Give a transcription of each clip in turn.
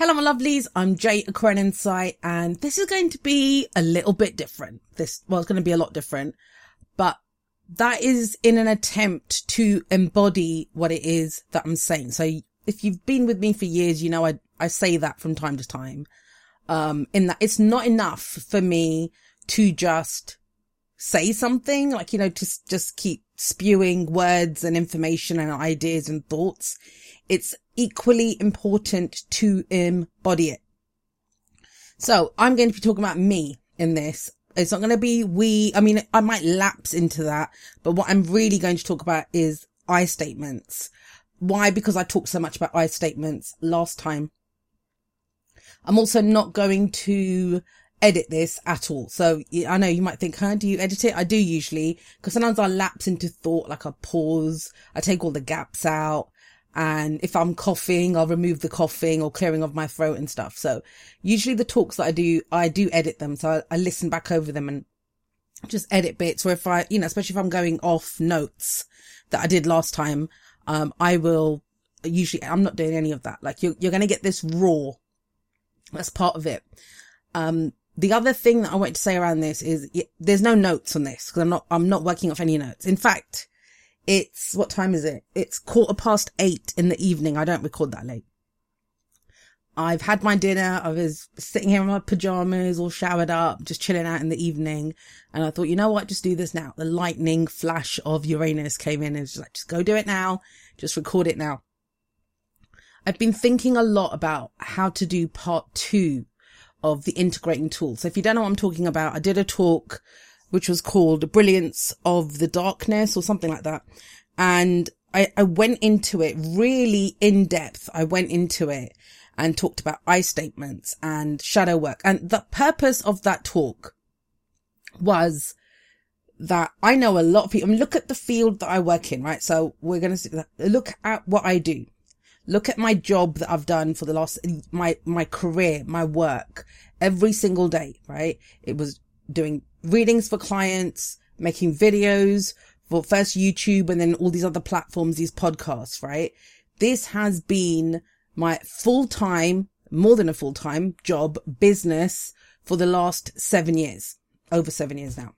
Hello, my lovelies. I'm Jay Aquarian Insight, and this is going to be a little bit different. This, well, it's going to be a lot different, but that is in an attempt to embody what it is that I'm saying. So if you've been with me for years, you know, I, I say that from time to time. Um, in that it's not enough for me to just say something, like, you know, just, just keep spewing words and information and ideas and thoughts. It's equally important to embody it. So I'm going to be talking about me in this. It's not going to be we. I mean, I might lapse into that, but what I'm really going to talk about is I statements. Why? Because I talked so much about I statements last time. I'm also not going to edit this at all. So I know you might think, huh, do you edit it? I do usually, because sometimes I lapse into thought, like I pause, I take all the gaps out. And if I'm coughing, I'll remove the coughing or clearing of my throat and stuff. So usually the talks that I do, I do edit them. So I, I listen back over them and just edit bits. Or if I, you know, especially if I'm going off notes that I did last time, um, I will usually, I'm not doing any of that. Like you're, you're going to get this raw. That's part of it. Um, the other thing that I wanted to say around this is there's no notes on this because I'm not, I'm not working off any notes. In fact, it's, what time is it? It's quarter past eight in the evening. I don't record that late. I've had my dinner. I was sitting here in my pajamas, all showered up, just chilling out in the evening. And I thought, you know what? Just do this now. The lightning flash of Uranus came in and was like, just go do it now. Just record it now. I've been thinking a lot about how to do part two of the integrating tool. So if you don't know what I'm talking about, I did a talk which was called Brilliance of the Darkness or something like that. And I, I went into it really in depth. I went into it and talked about I statements and shadow work. And the purpose of that talk was that I know a lot of people, I mean, look at the field that I work in, right? So we're going to look at what I do. Look at my job that I've done for the last, my, my career, my work every single day, right? It was doing readings for clients, making videos for first YouTube and then all these other platforms, these podcasts, right? This has been my full time, more than a full time job business for the last seven years, over seven years now.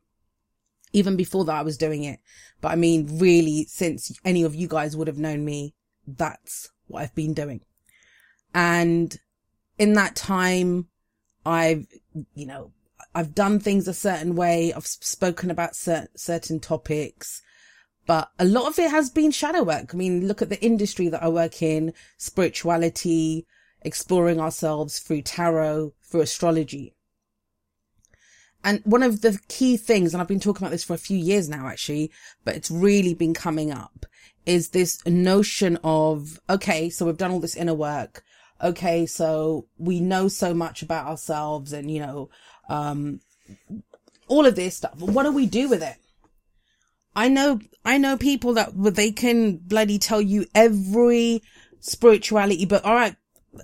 Even before that, I was doing it. But I mean, really, since any of you guys would have known me, that's what I've been doing. And in that time, I've, you know, I've done things a certain way. I've spoken about cer- certain topics, but a lot of it has been shadow work. I mean, look at the industry that I work in, spirituality, exploring ourselves through tarot, through astrology. And one of the key things, and I've been talking about this for a few years now, actually, but it's really been coming up is this notion of, okay, so we've done all this inner work. Okay. So we know so much about ourselves and, you know, um, all of this stuff. What do we do with it? I know, I know people that they can bloody tell you every spirituality, but all right,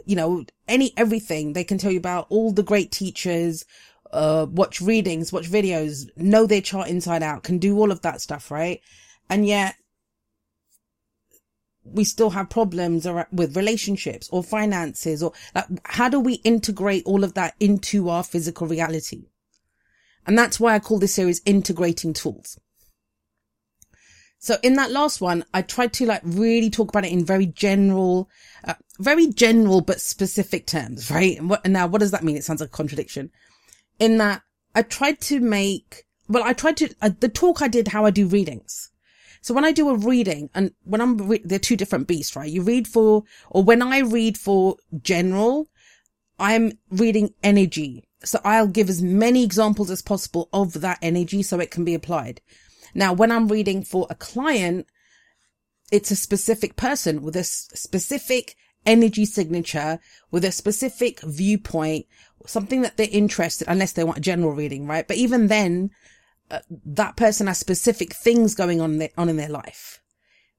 you know, any, everything they can tell you about all the great teachers, uh, watch readings, watch videos, know their chart inside out, can do all of that stuff, right? And yet we still have problems with relationships or finances or like, how do we integrate all of that into our physical reality? And that's why I call this series integrating tools. So in that last one, I tried to like really talk about it in very general, uh, very general but specific terms, right? And what, now what does that mean? It sounds like a contradiction. In that I tried to make, well, I tried to, uh, the talk I did how I do readings. So when I do a reading and when I'm, re- they're two different beasts, right? You read for, or when I read for general, I'm reading energy. So I'll give as many examples as possible of that energy so it can be applied. Now, when I'm reading for a client, it's a specific person with a specific energy signature with a specific viewpoint, something that they're interested, unless they want a general reading, right? But even then, that person has specific things going on, their, on in their life.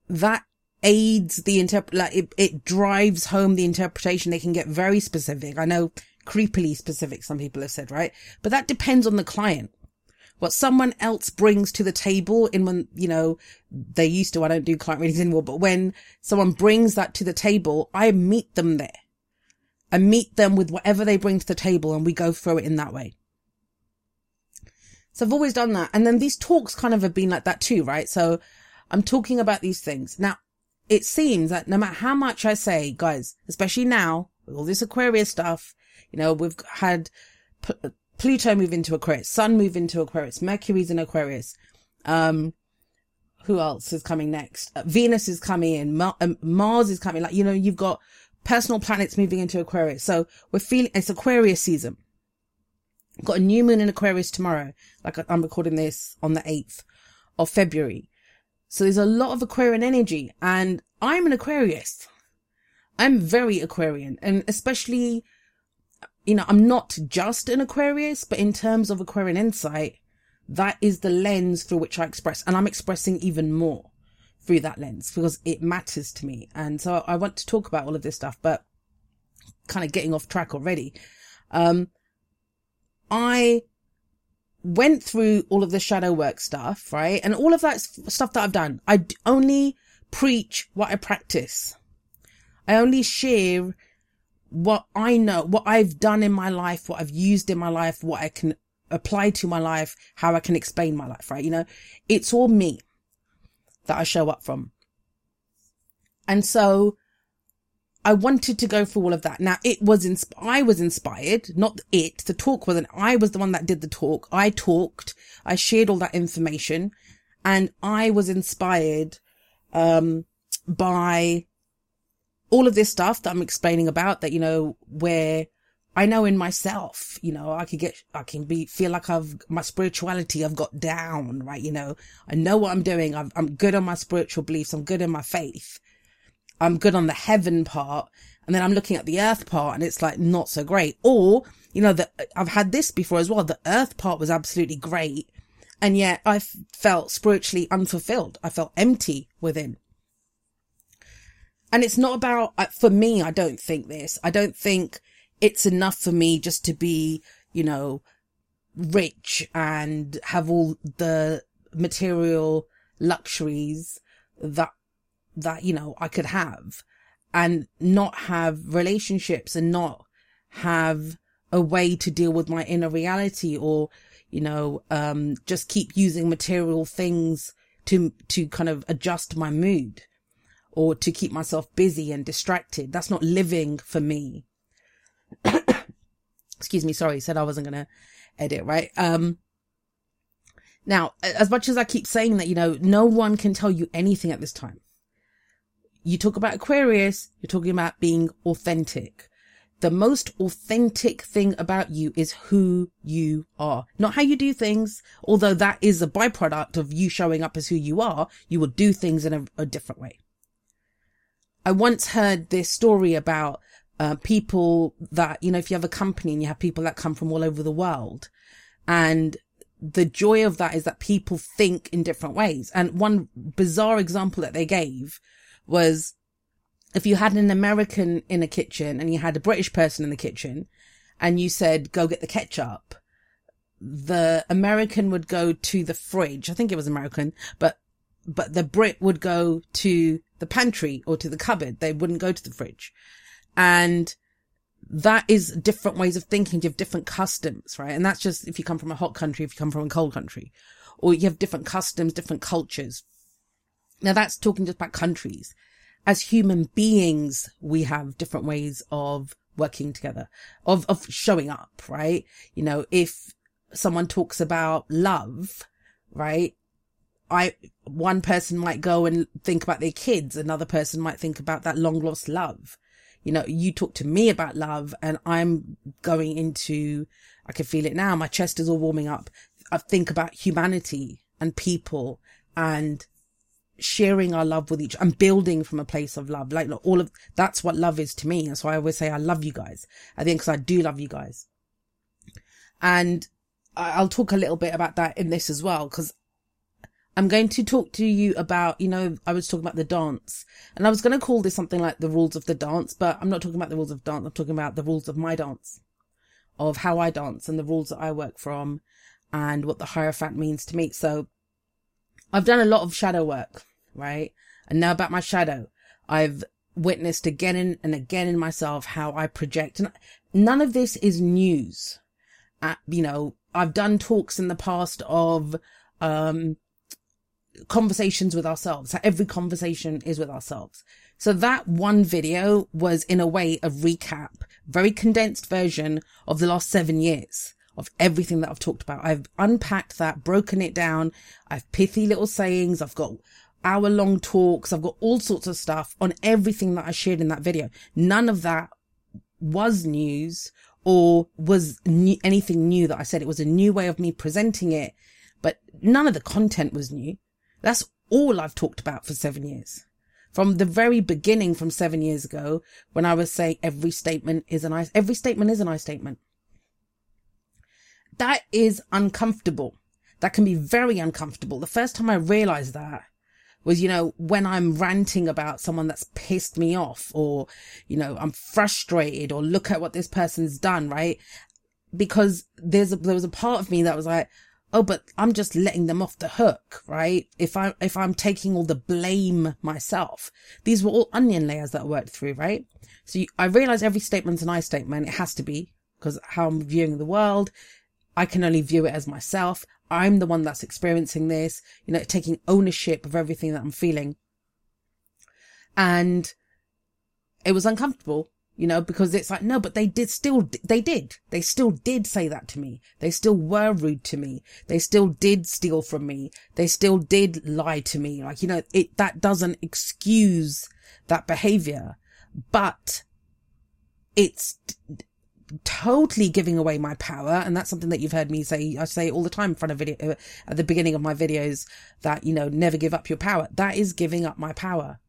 That aids the interpret, like it, it drives home the interpretation. They can get very specific. I know creepily specific, some people have said, right? But that depends on the client. What someone else brings to the table in when, you know, they used to, I don't do client readings anymore, but when someone brings that to the table, I meet them there. I meet them with whatever they bring to the table and we go through it in that way. So I've always done that. And then these talks kind of have been like that too, right? So I'm talking about these things. Now, it seems that no matter how much I say, guys, especially now with all this Aquarius stuff, you know, we've had P- Pluto move into Aquarius, Sun move into Aquarius, Mercury's in Aquarius. Um, who else is coming next? Uh, Venus is coming in, um, Mars is coming. Like, you know, you've got personal planets moving into Aquarius. So we're feeling it's Aquarius season. Got a new moon in Aquarius tomorrow. Like I'm recording this on the 8th of February. So there's a lot of Aquarian energy and I'm an Aquarius. I'm very Aquarian and especially, you know, I'm not just an Aquarius, but in terms of Aquarian insight, that is the lens through which I express and I'm expressing even more through that lens because it matters to me. And so I want to talk about all of this stuff, but kind of getting off track already. Um, I went through all of the shadow work stuff, right? And all of that stuff that I've done. I only preach what I practice. I only share what I know, what I've done in my life, what I've used in my life, what I can apply to my life, how I can explain my life, right? You know, it's all me that I show up from. And so I wanted to go through all of that. Now it was, insp- I was inspired, not it. The talk wasn't, I was the one that did the talk. I talked, I shared all that information and I was inspired, um, by all of this stuff that I'm explaining about that, you know, where I know in myself, you know, I could get, I can be, feel like I've, my spirituality, I've got down, right? You know, I know what I'm doing. i am good on my spiritual beliefs. I'm good in my faith. I'm good on the heaven part. And then I'm looking at the earth part and it's like not so great. Or, you know, that I've had this before as well. The earth part was absolutely great. And yet I felt spiritually unfulfilled. I felt empty within. And it's not about, uh, for me, I don't think this. I don't think it's enough for me just to be, you know, rich and have all the material luxuries that that, you know, I could have and not have relationships and not have a way to deal with my inner reality or, you know, um, just keep using material things to, to kind of adjust my mood or to keep myself busy and distracted. That's not living for me. Excuse me. Sorry. Said I wasn't going to edit, right? Um, now, as much as I keep saying that, you know, no one can tell you anything at this time you talk about Aquarius, you're talking about being authentic. The most authentic thing about you is who you are, not how you do things. Although that is a byproduct of you showing up as who you are, you will do things in a, a different way. I once heard this story about uh, people that, you know, if you have a company and you have people that come from all over the world and the joy of that is that people think in different ways. And one bizarre example that they gave was if you had an American in a kitchen and you had a British person in the kitchen and you said, go get the ketchup, the American would go to the fridge. I think it was American, but, but the Brit would go to the pantry or to the cupboard. They wouldn't go to the fridge. And that is different ways of thinking. You have different customs, right? And that's just if you come from a hot country, if you come from a cold country, or you have different customs, different cultures. Now that's talking just about countries. As human beings, we have different ways of working together, of, of showing up, right? You know, if someone talks about love, right? I, one person might go and think about their kids. Another person might think about that long lost love. You know, you talk to me about love and I'm going into, I can feel it now. My chest is all warming up. I think about humanity and people and sharing our love with each and building from a place of love. Like look, all of that's what love is to me. That's why I always say I love you guys. I think because I do love you guys. And I'll talk a little bit about that in this as well, because I'm going to talk to you about, you know, I was talking about the dance and I was going to call this something like the rules of the dance, but I'm not talking about the rules of dance. I'm talking about the rules of my dance, of how I dance and the rules that I work from and what the Hierophant means to me. So I've done a lot of shadow work right? And now about my shadow. I've witnessed again and again in myself how I project. And none of this is news. Uh, you know, I've done talks in the past of, um, conversations with ourselves. Every conversation is with ourselves. So that one video was in a way a recap, very condensed version of the last seven years of everything that I've talked about. I've unpacked that, broken it down. I've pithy little sayings. I've got hour long talks. I've got all sorts of stuff on everything that I shared in that video. None of that was news or was new, anything new that I said. It was a new way of me presenting it, but none of the content was new. That's all I've talked about for seven years. From the very beginning, from seven years ago, when I was saying every statement is an I, every statement is an I statement. That is uncomfortable. That can be very uncomfortable. The first time I realized that was, you know, when I'm ranting about someone that's pissed me off or, you know, I'm frustrated or look at what this person's done, right? Because there's a, there was a part of me that was like, oh, but I'm just letting them off the hook, right? If I, if I'm taking all the blame myself, these were all onion layers that I worked through, right? So you, I realize every statement's an I statement. It has to be because how I'm viewing the world. I can only view it as myself. I'm the one that's experiencing this, you know, taking ownership of everything that I'm feeling. And it was uncomfortable you know, because it's like, no, but they did still, they did, they still did say that to me. They still were rude to me. They still did steal from me. They still did lie to me. Like, you know, it, that doesn't excuse that behavior, but it's totally giving away my power. And that's something that you've heard me say. I say all the time in front of video, uh, at the beginning of my videos that, you know, never give up your power. That is giving up my power.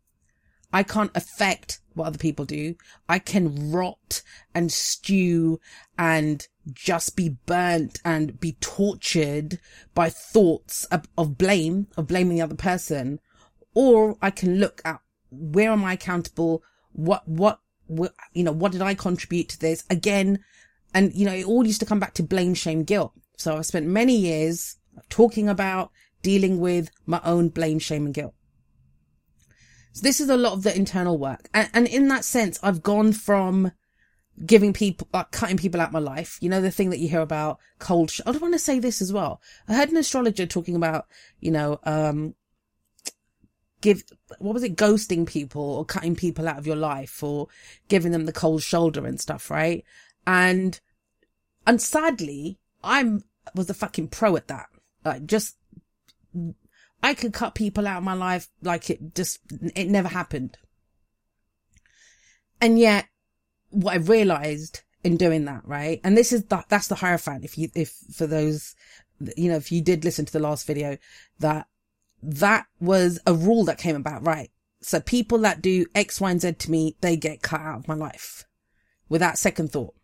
I can't affect what other people do. I can rot and stew and just be burnt and be tortured by thoughts of, of blame, of blaming the other person. Or I can look at where am I accountable? What, what, what, you know, what did I contribute to this? Again, and you know, it all used to come back to blame, shame, guilt. So I spent many years talking about dealing with my own blame, shame and guilt. So this is a lot of the internal work. And, and in that sense, I've gone from giving people, uh, cutting people out my life. You know, the thing that you hear about cold. Sh- I don't want to say this as well. I heard an astrologer talking about, you know, um, give, what was it? Ghosting people or cutting people out of your life or giving them the cold shoulder and stuff, right? And, and sadly, I'm, was a fucking pro at that. Like just I could cut people out of my life like it just, it never happened. And yet what I realized in doing that, right? And this is the, that's the Hierophant. If you, if for those, you know, if you did listen to the last video, that that was a rule that came about, right? So people that do X, Y, and Z to me, they get cut out of my life without second thought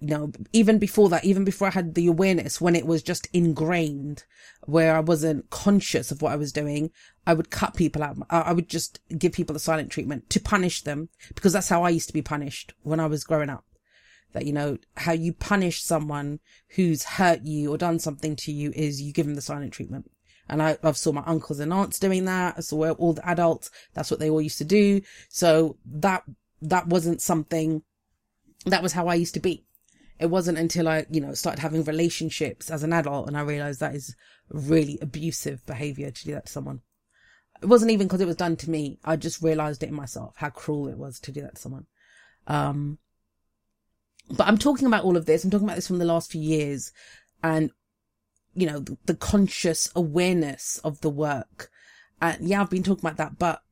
you know, even before that, even before I had the awareness, when it was just ingrained, where I wasn't conscious of what I was doing, I would cut people out. I would just give people the silent treatment to punish them because that's how I used to be punished when I was growing up. That, you know, how you punish someone who's hurt you or done something to you is you give them the silent treatment. And I, I've saw my uncles and aunts doing that. I saw all the adults. That's what they all used to do. So that, that wasn't something, that was how I used to be it wasn't until I, you know, started having relationships as an adult and I realized that is really abusive behavior to do that to someone. It wasn't even because it was done to me. I just realized it in myself, how cruel it was to do that to someone. Um, but I'm talking about all of this. I'm talking about this from the last few years and, you know, the, the conscious awareness of the work. And yeah, I've been talking about that, but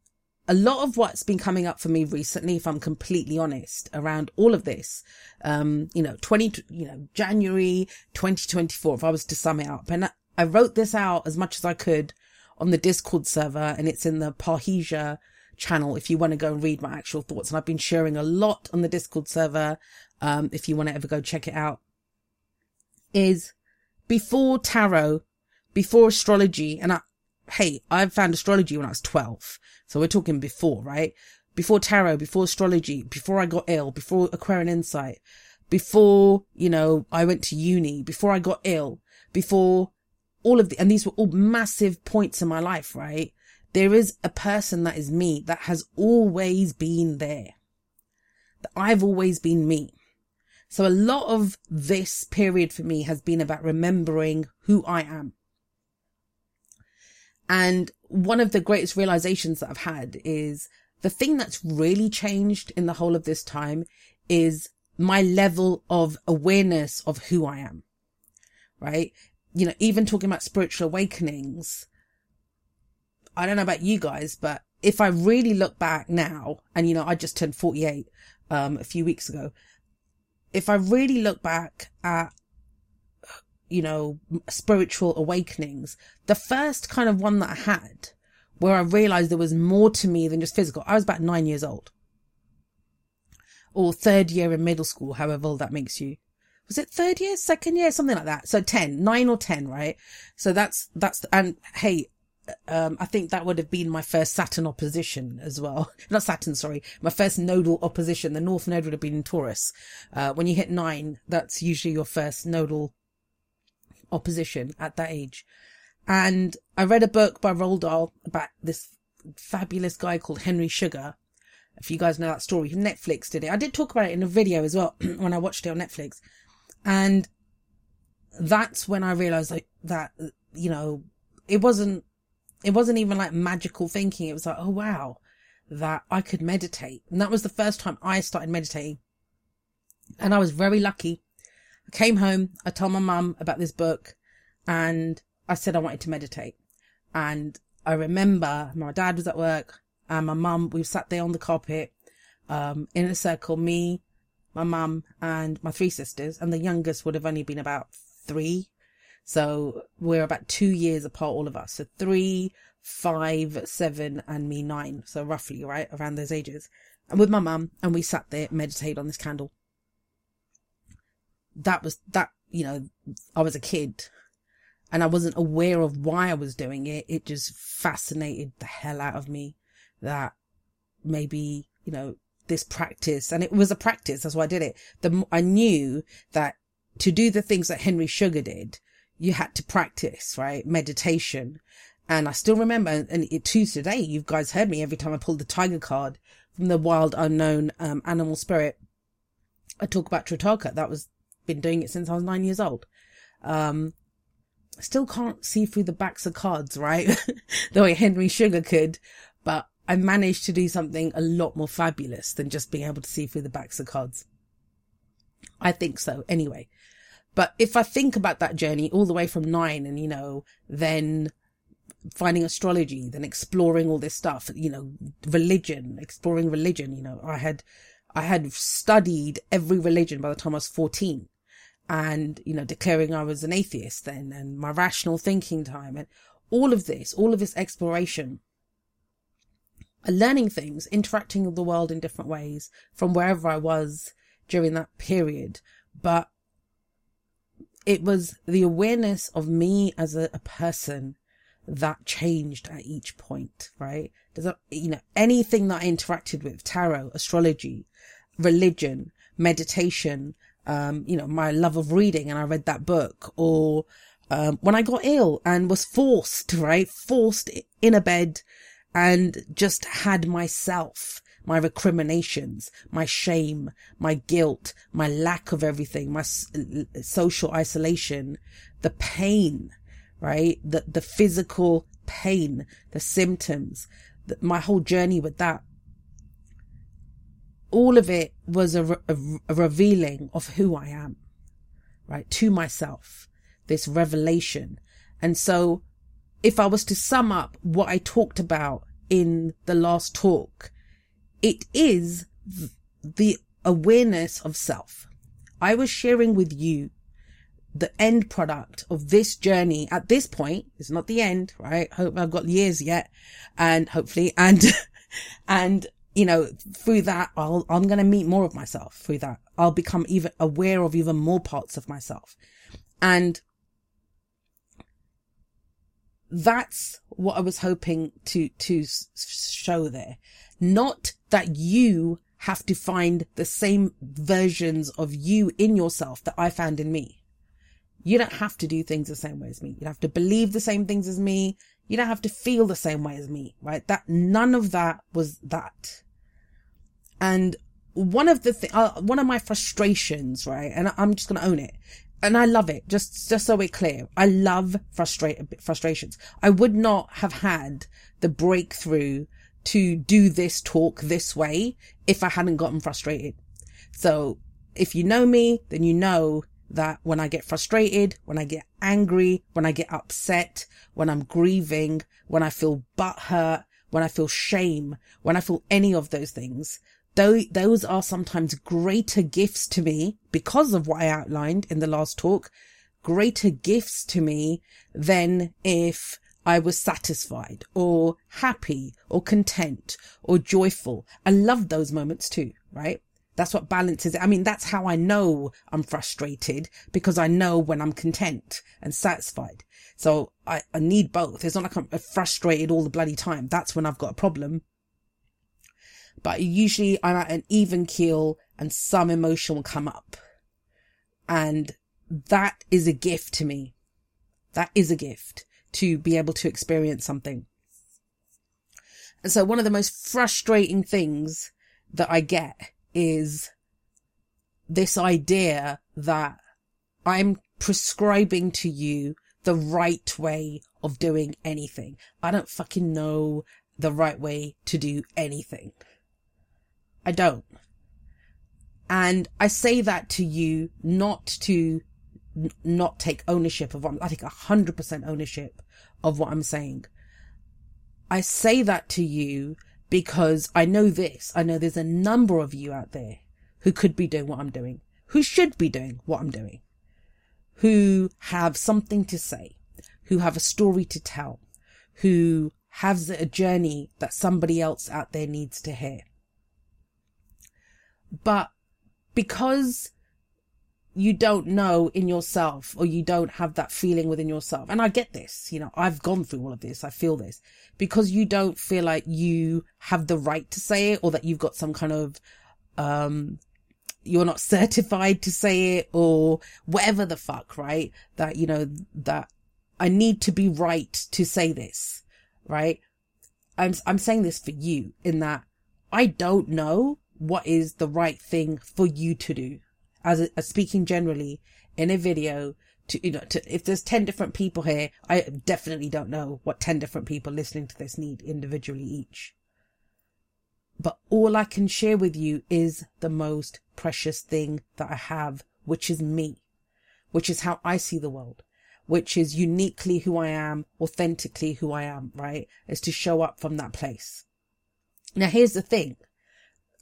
a lot of what's been coming up for me recently, if I'm completely honest, around all of this, um, you know, 20, you know, January 2024, if I was to sum it up. And I wrote this out as much as I could on the Discord server and it's in the Parrhesia channel if you want to go and read my actual thoughts. And I've been sharing a lot on the Discord server. Um, if you want to ever go check it out is before tarot, before astrology, and I, hey, I found astrology when I was 12. So we're talking before, right? Before tarot, before astrology, before I got ill, before Aquarian insight, before, you know, I went to uni, before I got ill, before all of the, and these were all massive points in my life, right? there is a person that is me that has always been there. That I've always been me. So a lot of this period for me has been about remembering who I am. And one of the greatest realizations that I've had is the thing that's really changed in the whole of this time is my level of awareness of who I am. Right. You know, even talking about spiritual awakenings, I don't know about you guys, but if I really look back now, and you know, I just turned 48, um, a few weeks ago. If I really look back at, you know, spiritual awakenings, the first kind of one that I had where I realized there was more to me than just physical. I was about nine years old or third year in middle school, however old that makes you. Was it third year, second year, something like that? So 10, nine or 10, right? So that's, that's, and hey, um, I think that would have been my first Saturn opposition as well. Not Saturn, sorry. My first nodal opposition. The North Node would have been in Taurus. Uh, when you hit nine, that's usually your first nodal opposition at that age. And I read a book by Roald Dahl about this fabulous guy called Henry Sugar. If you guys know that story, Netflix did it. I did talk about it in a video as well when I watched it on Netflix. And that's when I realized like that, you know, it wasn't it wasn't even like magical thinking. It was like, oh wow, that I could meditate. And that was the first time I started meditating. And I was very lucky. I came home, I told my mum about this book and I said I wanted to meditate. And I remember my dad was at work and my mum, we sat there on the carpet, um, in a circle, me, my mum and my three sisters. And the youngest would have only been about three so we're about two years apart, all of us. So three, five, seven, and me nine. So roughly, right? Around those ages. And with my mum, and we sat there, meditated on this candle. That was, that, you know, I was a kid and I wasn't aware of why I was doing it. It just fascinated the hell out of me that maybe, you know, this practice, and it was a practice. That's why I did it. The, I knew that to do the things that Henry Sugar did, you had to practice, right? Meditation. And I still remember, and it too today, you guys heard me every time I pulled the tiger card from the wild unknown um, animal spirit. I talk about Trataka. That was been doing it since I was nine years old. Um, still can't see through the backs of cards, right? the way Henry Sugar could, but I managed to do something a lot more fabulous than just being able to see through the backs of cards. I think so. Anyway, but if I think about that journey all the way from nine and, you know, then finding astrology, then exploring all this stuff, you know, religion, exploring religion, you know, I had, I had studied every religion by the time I was 14 and, you know, declaring I was an atheist then and my rational thinking time and all of this, all of this exploration, learning things, interacting with the world in different ways from wherever I was during that period. But it was the awareness of me as a, a person that changed at each point, right? Does that, you know, anything that I interacted with, tarot, astrology, religion, meditation, um, you know, my love of reading and I read that book or, um, when I got ill and was forced, right? Forced in a bed and just had myself my recriminations, my shame, my guilt, my lack of everything, my social isolation, the pain, right? The, the physical pain, the symptoms, the, my whole journey with that. All of it was a, a, a revealing of who I am, right? To myself, this revelation. And so if I was to sum up what I talked about in the last talk, it is the awareness of self. I was sharing with you the end product of this journey at this point. It's not the end, right? Hope I've got years yet and hopefully, and, and, you know, through that, I'll, I'm going to meet more of myself through that. I'll become even aware of even more parts of myself. And that's what I was hoping to, to show there. Not that you have to find the same versions of you in yourself that I found in me. You don't have to do things the same way as me. You don't have to believe the same things as me. You don't have to feel the same way as me, right? That none of that was that. And one of the th- uh, one of my frustrations, right? And I'm just going to own it. And I love it. Just, just so we're clear. I love frustrate, frustrations. I would not have had the breakthrough to do this talk this way if I hadn't gotten frustrated. So if you know me, then you know that when I get frustrated, when I get angry, when I get upset, when I'm grieving, when I feel butthurt, when I feel shame, when I feel any of those things, though those are sometimes greater gifts to me because of what I outlined in the last talk, greater gifts to me than if I was satisfied or happy or content or joyful. I love those moments too, right? That's what balances it. I mean, that's how I know I'm frustrated because I know when I'm content and satisfied. So I, I need both. It's not like I'm frustrated all the bloody time. That's when I've got a problem. But usually I'm at an even keel and some emotion will come up. And that is a gift to me. That is a gift to be able to experience something. And so one of the most frustrating things that I get is this idea that I'm prescribing to you the right way of doing anything. I don't fucking know the right way to do anything. I don't. And I say that to you not to not take ownership of what I'm, I take a hundred percent ownership of what I'm saying. I say that to you because I know this. I know there's a number of you out there who could be doing what I'm doing, who should be doing what I'm doing, who have something to say, who have a story to tell, who has a journey that somebody else out there needs to hear. But because you don't know in yourself or you don't have that feeling within yourself. And I get this, you know, I've gone through all of this. I feel this because you don't feel like you have the right to say it or that you've got some kind of, um, you're not certified to say it or whatever the fuck, right? That, you know, that I need to be right to say this, right? I'm, I'm saying this for you in that I don't know what is the right thing for you to do as, speaking generally in a video to, you know, to, if there's 10 different people here, I definitely don't know what 10 different people listening to this need individually each. But all I can share with you is the most precious thing that I have, which is me, which is how I see the world, which is uniquely who I am, authentically who I am, right? Is to show up from that place. Now here's the thing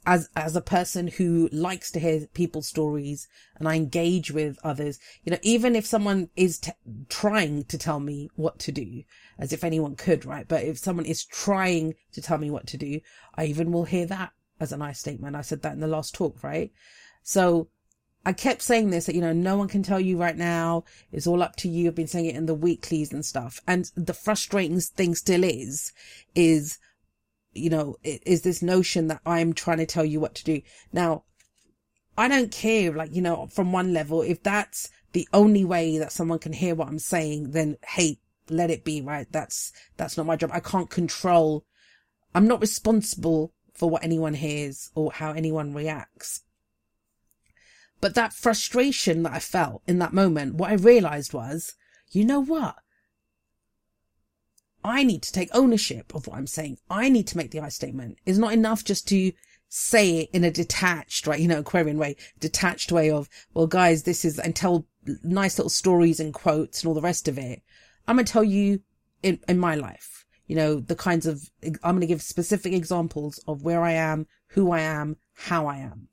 as as a person who likes to hear people's stories and I engage with others, you know, even if someone is t- trying to tell me what to do, as if anyone could, right? But if someone is trying to tell me what to do, I even will hear that as a nice statement. I said that in the last talk, right? So I kept saying this that, you know, no one can tell you right now. It's all up to you. I've been saying it in the weeklies and stuff. And the frustrating thing still is, is you know, is this notion that I'm trying to tell you what to do. Now, I don't care, like, you know, from one level, if that's the only way that someone can hear what I'm saying, then hey, let it be, right? That's, that's not my job. I can't control, I'm not responsible for what anyone hears or how anyone reacts. But that frustration that I felt in that moment, what I realized was, you know what? I need to take ownership of what I'm saying. I need to make the I statement. It's not enough just to say it in a detached, right? You know, Aquarian way, detached way of, well, guys, this is, and tell nice little stories and quotes and all the rest of it. I'm going to tell you in, in my life, you know, the kinds of, I'm going to give specific examples of where I am, who I am, how I am.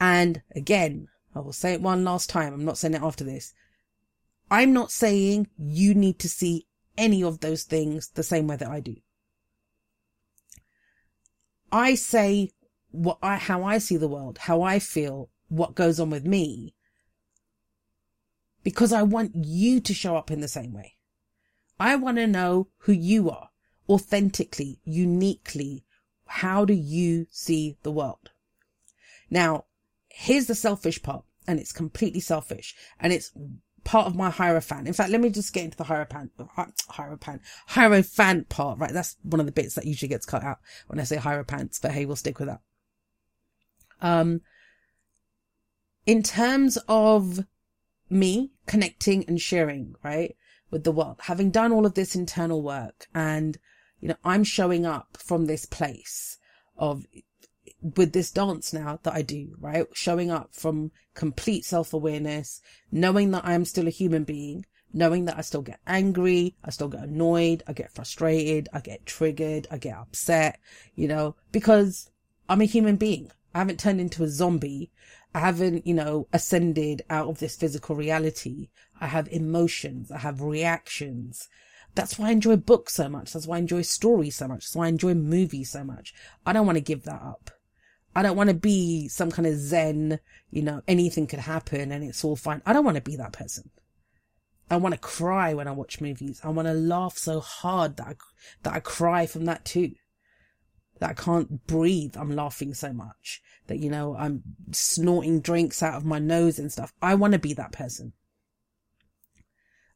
And again, I will say it one last time. I'm not saying it after this. I'm not saying you need to see any of those things the same way that I do. I say what I, how I see the world, how I feel, what goes on with me, because I want you to show up in the same way. I want to know who you are authentically, uniquely. How do you see the world? Now, here's the selfish part and it's completely selfish and it's part of my Hierophant. In fact, let me just get into the Hierophant, Hierophant, Hierophant part, right? That's one of the bits that usually gets cut out when I say Hierophants, but hey, we'll stick with that. Um, in terms of me connecting and sharing, right, with the world, having done all of this internal work and, you know, I'm showing up from this place of with this dance now that I do, right? Showing up from complete self awareness, knowing that I am still a human being, knowing that I still get angry, I still get annoyed, I get frustrated, I get triggered, I get upset, you know, because I'm a human being. I haven't turned into a zombie. I haven't, you know, ascended out of this physical reality. I have emotions. I have reactions. That's why I enjoy books so much. That's why I enjoy stories so much. That's why I enjoy movies so much. I don't want to give that up. I don't want to be some kind of zen, you know, anything could happen and it's all fine. I don't want to be that person. I want to cry when I watch movies. I want to laugh so hard that I, that I cry from that too. That I can't breathe. I'm laughing so much that, you know, I'm snorting drinks out of my nose and stuff. I want to be that person.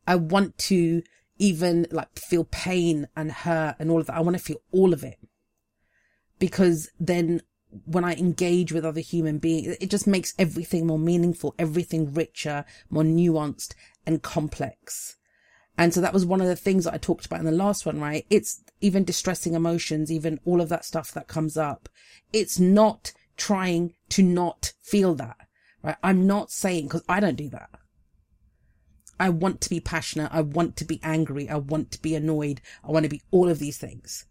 I want to even like feel pain and hurt and all of that. I want to feel all of it because then when I engage with other human beings, it just makes everything more meaningful, everything richer, more nuanced and complex. And so that was one of the things that I talked about in the last one, right? It's even distressing emotions, even all of that stuff that comes up. It's not trying to not feel that, right? I'm not saying, because I don't do that. I want to be passionate. I want to be angry. I want to be annoyed. I want to be all of these things.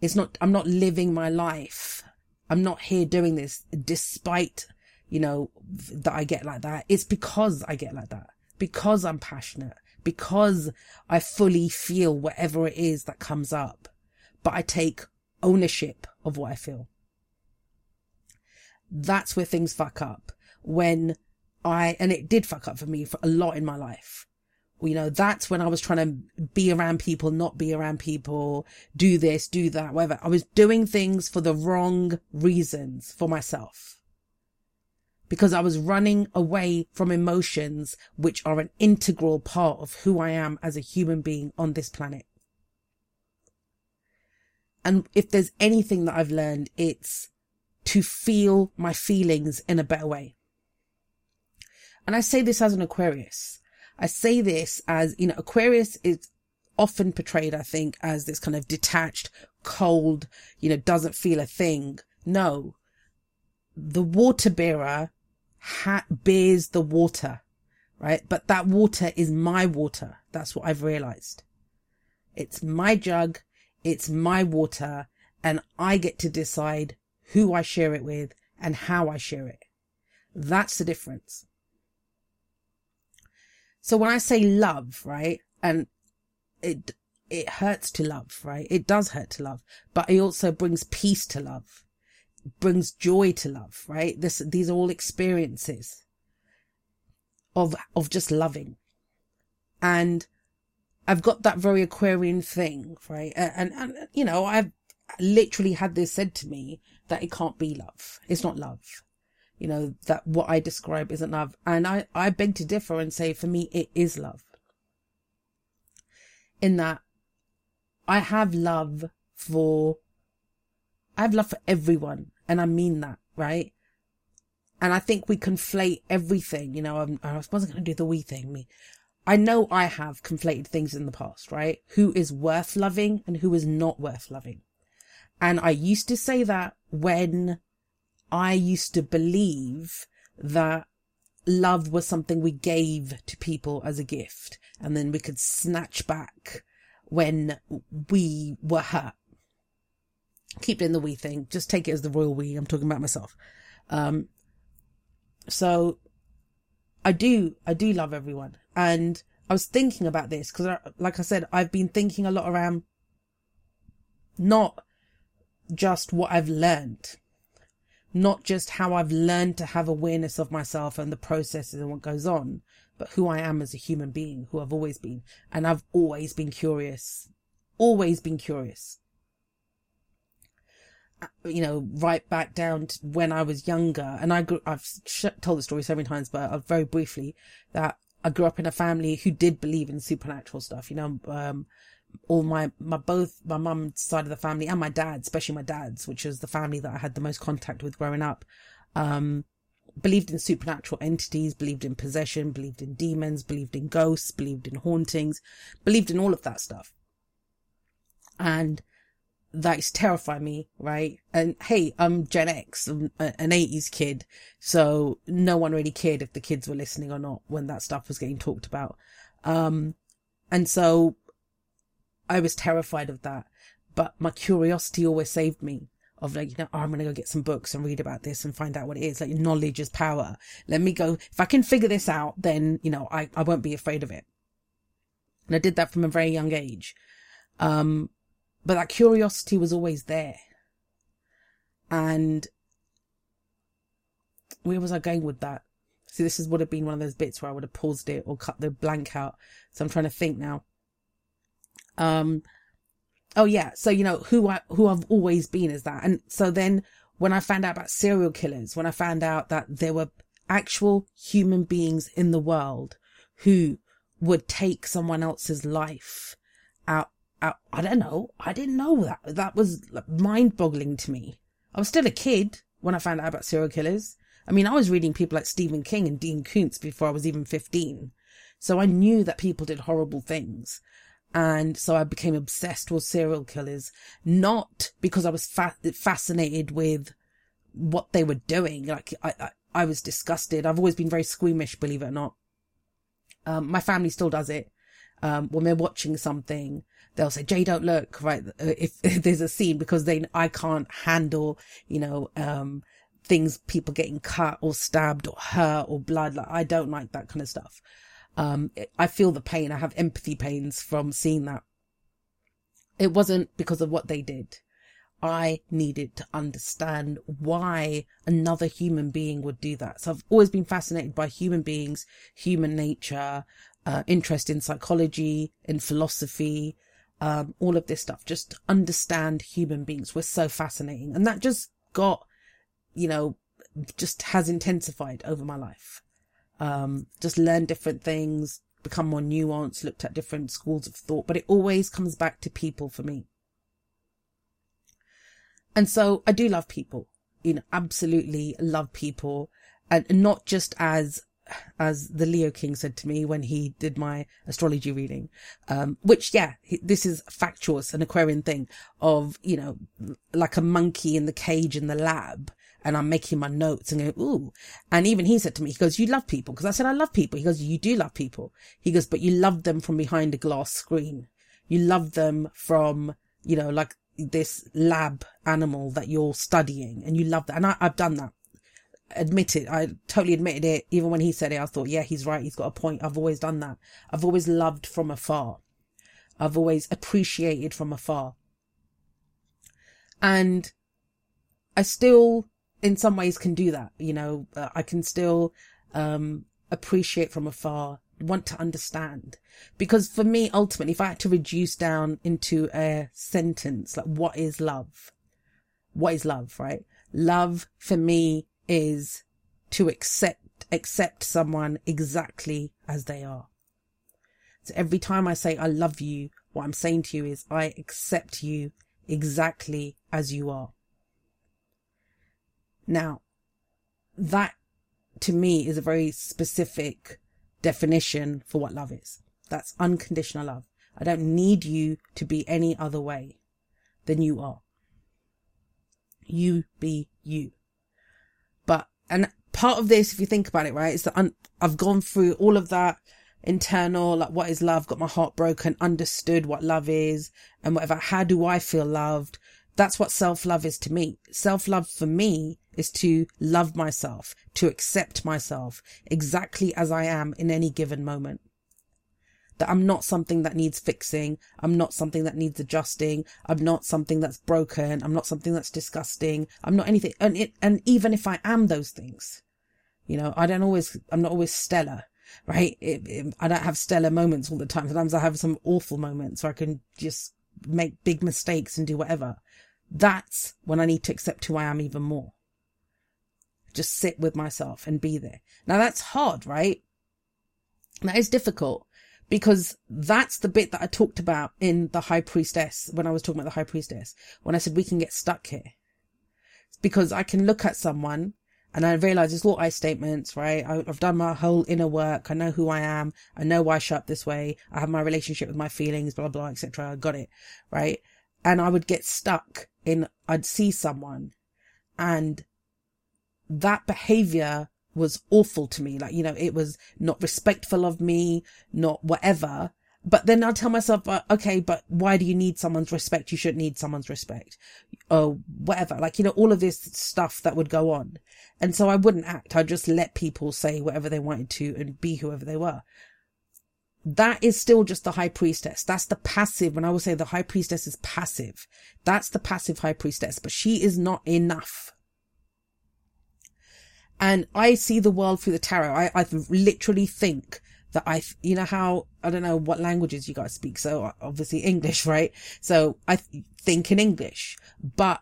It's not, I'm not living my life. I'm not here doing this despite, you know, that I get like that. It's because I get like that, because I'm passionate, because I fully feel whatever it is that comes up, but I take ownership of what I feel. That's where things fuck up when I, and it did fuck up for me for a lot in my life you know, that's when I was trying to be around people, not be around people, do this, do that, whatever. I was doing things for the wrong reasons for myself. Because I was running away from emotions, which are an integral part of who I am as a human being on this planet. And if there's anything that I've learned, it's to feel my feelings in a better way. And I say this as an Aquarius. I say this as, you know, Aquarius is often portrayed, I think, as this kind of detached, cold, you know, doesn't feel a thing. No. The water bearer ha- bears the water, right? But that water is my water. That's what I've realized. It's my jug. It's my water and I get to decide who I share it with and how I share it. That's the difference. So when I say love, right, and it, it hurts to love, right? It does hurt to love, but it also brings peace to love, brings joy to love, right? This, these are all experiences of, of just loving. And I've got that very Aquarian thing, right? And, and, and, you know, I've literally had this said to me that it can't be love. It's not love you know, that what I describe isn't love. And I, I beg to differ and say for me, it is love. In that I have love for, I have love for everyone. And I mean that, right? And I think we conflate everything, you know, I'm, I wasn't going to do the we thing, me. I know I have conflated things in the past, right? Who is worth loving and who is not worth loving. And I used to say that when I used to believe that love was something we gave to people as a gift and then we could snatch back when we were hurt. Keep in the we thing. Just take it as the royal we. I'm talking about myself. Um, so I do, I do love everyone. And I was thinking about this because, like I said, I've been thinking a lot around not just what I've learned not just how I've learned to have awareness of myself and the processes and what goes on, but who I am as a human being, who I've always been. And I've always been curious, always been curious. you know, right back down to when I was younger. And I grew, I've told the story so many times, but uh, very briefly that I grew up in a family who did believe in supernatural stuff. You know, um, all my, my, both my mum's side of the family and my dad, especially my dad's, which was the family that I had the most contact with growing up, um, believed in supernatural entities, believed in possession, believed in demons, believed in ghosts, believed in hauntings, believed in all of that stuff. And that is terrify me, right? And hey, I'm Gen X, I'm an 80s kid. So no one really cared if the kids were listening or not when that stuff was getting talked about. Um, and so I was terrified of that, but my curiosity always saved me of like, you know, oh, I'm going to go get some books and read about this and find out what it is. Like knowledge is power. Let me go. If I can figure this out, then, you know, I, I won't be afraid of it. And I did that from a very young age. Um, but that curiosity was always there. And where was I going with that? See, this is, would have been one of those bits where I would have paused it or cut the blank out. So I'm trying to think now. Um, oh yeah. So, you know, who I, who I've always been is that. And so then when I found out about serial killers, when I found out that there were actual human beings in the world who would take someone else's life out, out, I don't know. I didn't know that. That was mind boggling to me. I was still a kid when I found out about serial killers. I mean, I was reading people like Stephen King and Dean Koontz before I was even 15. So I knew that people did horrible things. And so I became obsessed with serial killers, not because I was fa- fascinated with what they were doing. Like I, I, I, was disgusted. I've always been very squeamish, believe it or not. Um, my family still does it. Um, when we're watching something, they'll say, Jay, don't look, right? If, if there's a scene because they, I can't handle, you know, um, things, people getting cut or stabbed or hurt or blood. Like I don't like that kind of stuff. Um, I feel the pain. I have empathy pains from seeing that. It wasn't because of what they did. I needed to understand why another human being would do that. So I've always been fascinated by human beings, human nature, uh, interest in psychology, in philosophy, um, all of this stuff. Just understand human beings. We're so fascinating. And that just got, you know, just has intensified over my life um, just learn different things, become more nuanced, looked at different schools of thought, but it always comes back to people for me. And so I do love people, you know, absolutely love people and not just as, as the Leo King said to me when he did my astrology reading, um, which, yeah, this is factuous, an Aquarian thing of, you know, like a monkey in the cage in the lab and I'm making my notes and going, ooh. And even he said to me, he goes, you love people. Cause I said, I love people. He goes, you do love people. He goes, but you love them from behind a glass screen. You love them from, you know, like this lab animal that you're studying and you love that. And I, I've done that. Admit it. I totally admitted it. Even when he said it, I thought, yeah, he's right. He's got a point. I've always done that. I've always loved from afar. I've always appreciated from afar. And I still in some ways can do that. You know, uh, I can still, um, appreciate from afar, want to understand. Because for me, ultimately, if I had to reduce down into a sentence, like what is love? What is love, right? Love for me is to accept, accept someone exactly as they are. So every time I say I love you, what I'm saying to you is I accept you exactly as you are. Now, that to me is a very specific definition for what love is. That's unconditional love. I don't need you to be any other way than you are. You be you. But, and part of this, if you think about it, right, is that un- I've gone through all of that internal, like what is love, got my heart broken, understood what love is and whatever. How do I feel loved? That's what self love is to me. Self love for me is to love myself, to accept myself exactly as I am in any given moment. That I'm not something that needs fixing. I'm not something that needs adjusting. I'm not something that's broken. I'm not something that's disgusting. I'm not anything. And it, and even if I am those things, you know, I don't always, I'm not always stellar, right? It, it, I don't have stellar moments all the time. Sometimes I have some awful moments where I can just make big mistakes and do whatever. that's when I need to accept who I am even more. Just sit with myself and be there. Now that's hard, right? That is difficult because that's the bit that I talked about in the high priestess when I was talking about the high priestess, when I said we can get stuck here. because I can look at someone and I realize it's all I statements, right? I, have done my whole inner work. I know who I am. I know why I show up this way. I have my relationship with my feelings, blah, blah, etc. I got it, right? And I would get stuck in, I'd see someone and that behavior was awful to me. Like, you know, it was not respectful of me, not whatever. But then I tell myself, uh, okay, but why do you need someone's respect? You shouldn't need someone's respect or whatever. Like, you know, all of this stuff that would go on. And so I wouldn't act. I'd just let people say whatever they wanted to and be whoever they were. That is still just the high priestess. That's the passive. When I would say the high priestess is passive, that's the passive high priestess, but she is not enough. And I see the world through the tarot. I, I literally think that I, you know how, I don't know what languages you guys speak. So uh, obviously English, right? So I think in English, but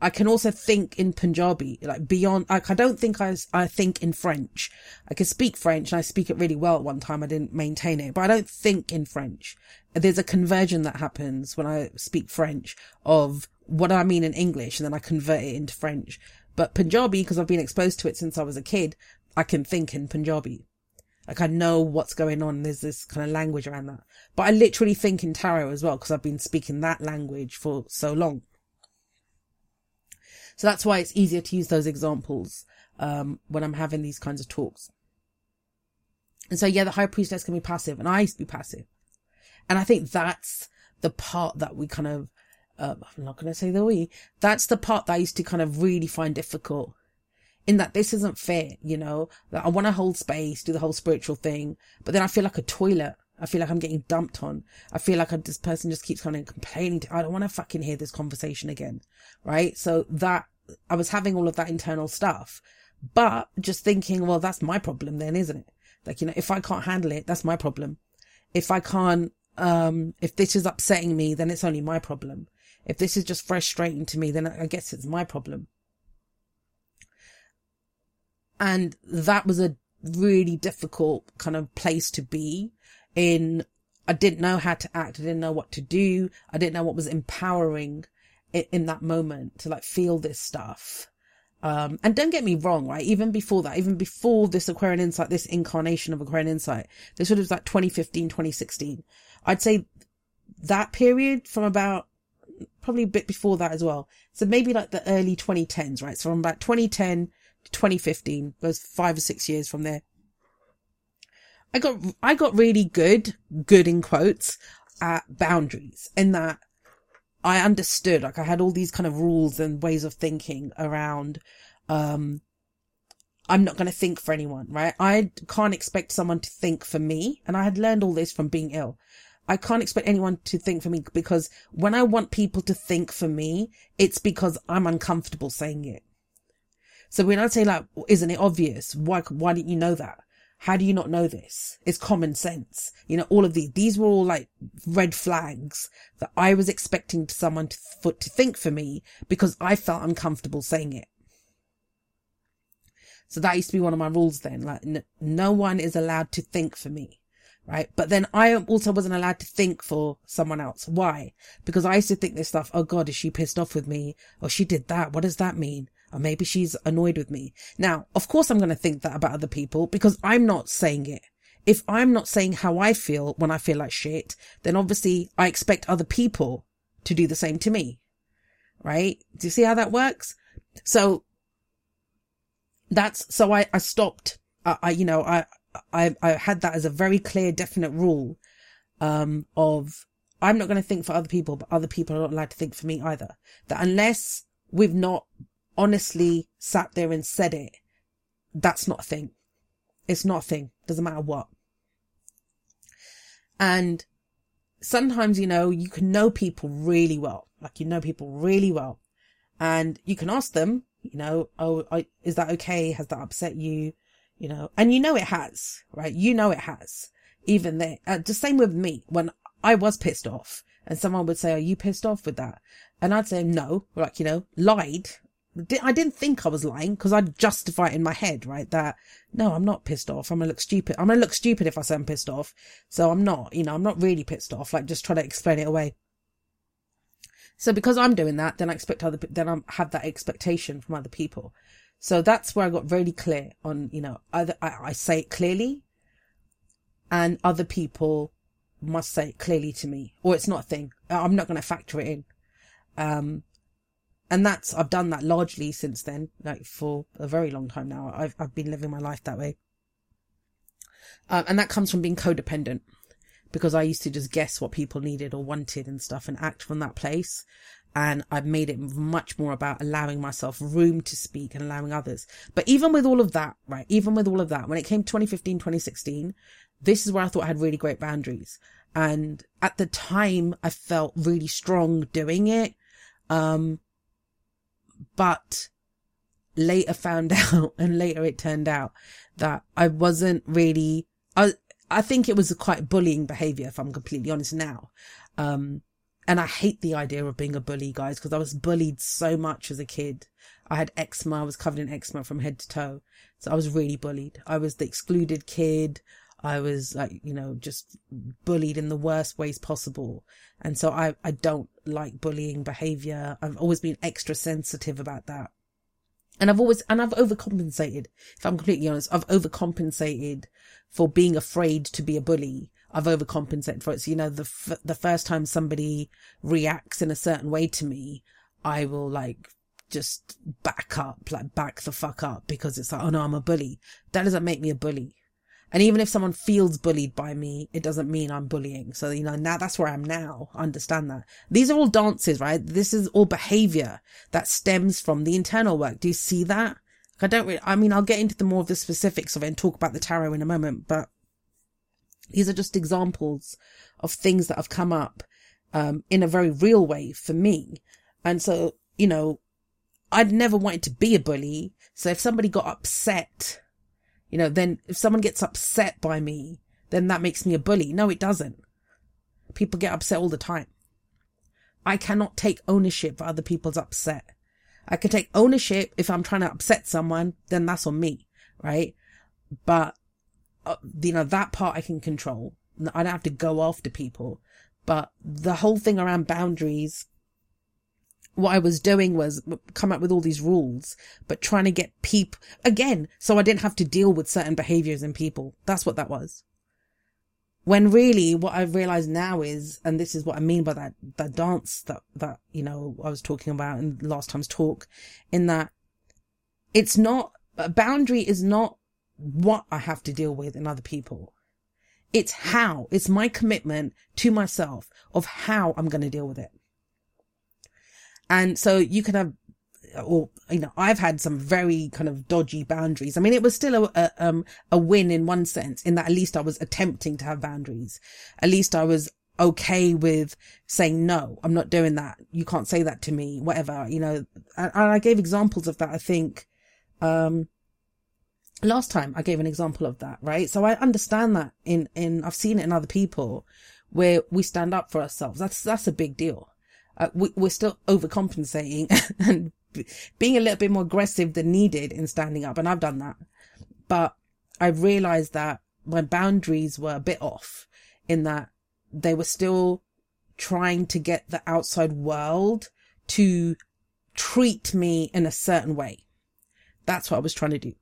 I can also think in Punjabi, like beyond, like I don't think I, I think in French. I can speak French and I speak it really well at one time. I didn't maintain it, but I don't think in French. There's a conversion that happens when I speak French of what I mean in English and then I convert it into French. But Punjabi, because I've been exposed to it since I was a kid, I can think in Punjabi. Like I know what's going on. There's this kind of language around that. But I literally think in tarot as well because I've been speaking that language for so long. So that's why it's easier to use those examples um, when I'm having these kinds of talks. And so yeah, the high priestess can be passive, and I used to be passive. And I think that's the part that we kind of um, I'm not going to say the we. That's the part that I used to kind of really find difficult. In that this isn't fair, you know, that I want to hold space, do the whole spiritual thing, but then I feel like a toilet. I feel like I'm getting dumped on. I feel like I, this person just keeps kind of complaining. To, I don't want to fucking hear this conversation again. Right. So that I was having all of that internal stuff, but just thinking, well, that's my problem then, isn't it? Like, you know, if I can't handle it, that's my problem. If I can't, um, if this is upsetting me, then it's only my problem. If this is just frustrating to me, then I guess it's my problem. And that was a really difficult kind of place to be in. I didn't know how to act. I didn't know what to do. I didn't know what was empowering in, in that moment to like feel this stuff. Um, and don't get me wrong, right? Even before that, even before this Aquarian Insight, this incarnation of Aquarian Insight, this sort of like 2015, 2016. I'd say that period from about probably a bit before that as well. So maybe like the early 2010s, right? So from about 2010 to 2015, those five or six years from there. I got, I got really good, good in quotes, at boundaries in that I understood, like I had all these kind of rules and ways of thinking around, um, I'm not going to think for anyone, right? I can't expect someone to think for me. And I had learned all this from being ill. I can't expect anyone to think for me because when I want people to think for me, it's because I'm uncomfortable saying it. So when I say like, isn't it obvious? Why, why didn't you know that? How do you not know this? It's common sense. You know, all of these, these were all like red flags that I was expecting someone to, for, to think for me because I felt uncomfortable saying it. So that used to be one of my rules then. Like, no one is allowed to think for me right? But then I also wasn't allowed to think for someone else. Why? Because I used to think this stuff, oh God, is she pissed off with me? Or she did that. What does that mean? Or maybe she's annoyed with me. Now, of course I'm going to think that about other people because I'm not saying it. If I'm not saying how I feel when I feel like shit, then obviously I expect other people to do the same to me. Right? Do you see how that works? So that's, so I, I stopped. I, I you know, I, I, I had that as a very clear, definite rule, um, of I'm not going to think for other people, but other people are not allowed to think for me either. That unless we've not honestly sat there and said it, that's not a thing. It's not a thing. Doesn't matter what. And sometimes, you know, you can know people really well. Like you know people really well and you can ask them, you know, oh, I, is that okay? Has that upset you? You know, and you know it has, right? You know it has. Even there, uh, the same with me when I was pissed off And someone would say, are you pissed off with that? And I'd say, no, like, you know, lied. I didn't think I was lying because I'd justify it in my head, right? That no, I'm not pissed off. I'm gonna look stupid. I'm gonna look stupid if I say I'm pissed off. So I'm not, you know, I'm not really pissed off. Like just try to explain it away. So because I'm doing that, then I expect other, then I have that expectation from other people. So that's where I got really clear on, you know, either I, I say it clearly and other people must say it clearly to me or it's not a thing. I'm not going to factor it in. Um, and that's, I've done that largely since then, like for a very long time now. I've, I've been living my life that way. Um, and that comes from being codependent because I used to just guess what people needed or wanted and stuff and act from that place. And I've made it much more about allowing myself room to speak and allowing others. But even with all of that, right? Even with all of that, when it came 2015, 2016, this is where I thought I had really great boundaries. And at the time, I felt really strong doing it. Um, but later found out and later it turned out that I wasn't really, I, I think it was quite bullying behavior, if I'm completely honest now. Um, and I hate the idea of being a bully, guys, because I was bullied so much as a kid. I had eczema. I was covered in eczema from head to toe. So I was really bullied. I was the excluded kid. I was like, you know, just bullied in the worst ways possible. And so I, I don't like bullying behavior. I've always been extra sensitive about that. And I've always, and I've overcompensated. If I'm completely honest, I've overcompensated for being afraid to be a bully. I've overcompensated for it. So, you know, the, f- the first time somebody reacts in a certain way to me, I will like just back up, like back the fuck up because it's like, oh no, I'm a bully. That doesn't make me a bully. And even if someone feels bullied by me, it doesn't mean I'm bullying. So, you know, now that's where I am now. I understand that. These are all dances, right? This is all behavior that stems from the internal work. Do you see that? I don't really, I mean, I'll get into the more of the specifics of it and talk about the tarot in a moment, but these are just examples of things that have come up, um, in a very real way for me. And so, you know, I'd never wanted to be a bully. So if somebody got upset, you know, then if someone gets upset by me, then that makes me a bully. No, it doesn't. People get upset all the time. I cannot take ownership for other people's upset. I can take ownership if I'm trying to upset someone, then that's on me, right? But, uh, you know, that part I can control. I don't have to go after people. But the whole thing around boundaries, what I was doing was come up with all these rules, but trying to get people again, so I didn't have to deal with certain behaviors in people. That's what that was. When really what I've realized now is, and this is what I mean by that, that dance that, that, you know, I was talking about in last time's talk, in that it's not, a boundary is not what I have to deal with in other people. It's how, it's my commitment to myself of how I'm going to deal with it. And so you can have or you know i've had some very kind of dodgy boundaries i mean it was still a, a, um a win in one sense in that at least i was attempting to have boundaries at least i was okay with saying no i'm not doing that you can't say that to me whatever you know and, and i gave examples of that i think um last time i gave an example of that right so i understand that in in i've seen it in other people where we stand up for ourselves that's that's a big deal uh, we, we're still overcompensating and being a little bit more aggressive than needed in standing up. And I've done that. But I realized that my boundaries were a bit off in that they were still trying to get the outside world to treat me in a certain way. That's what I was trying to do.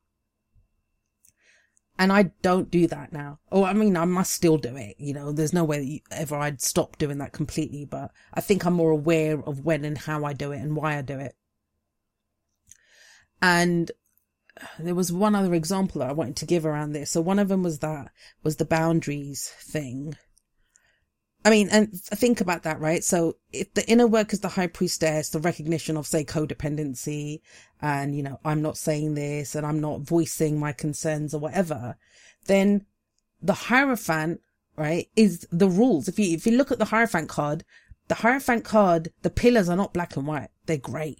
And I don't do that now. Oh, I mean, I must still do it. You know, there's no way ever I'd stop doing that completely, but I think I'm more aware of when and how I do it and why I do it. And there was one other example that I wanted to give around this. So one of them was that, was the boundaries thing. I mean, and think about that, right? So if the inner work is the high priestess, the recognition of, say, codependency, and, you know, I'm not saying this and I'm not voicing my concerns or whatever, then the Hierophant, right, is the rules. If you, if you look at the Hierophant card, the Hierophant card, the pillars are not black and white. They're grey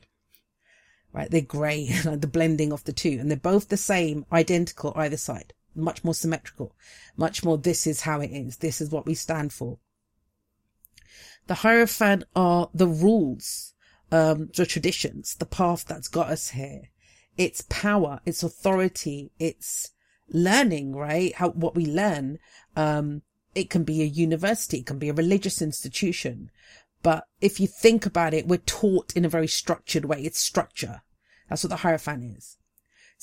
right? They're grey, like the blending of the two, and they're both the same, identical either side, much more symmetrical, much more this is how it is, this is what we stand for. The Hierophant are the rules, um, the traditions, the path that's got us here. It's power, it's authority, it's learning, right? How, what we learn. Um, it can be a university, it can be a religious institution. But if you think about it, we're taught in a very structured way. It's structure. That's what the Hierophant is.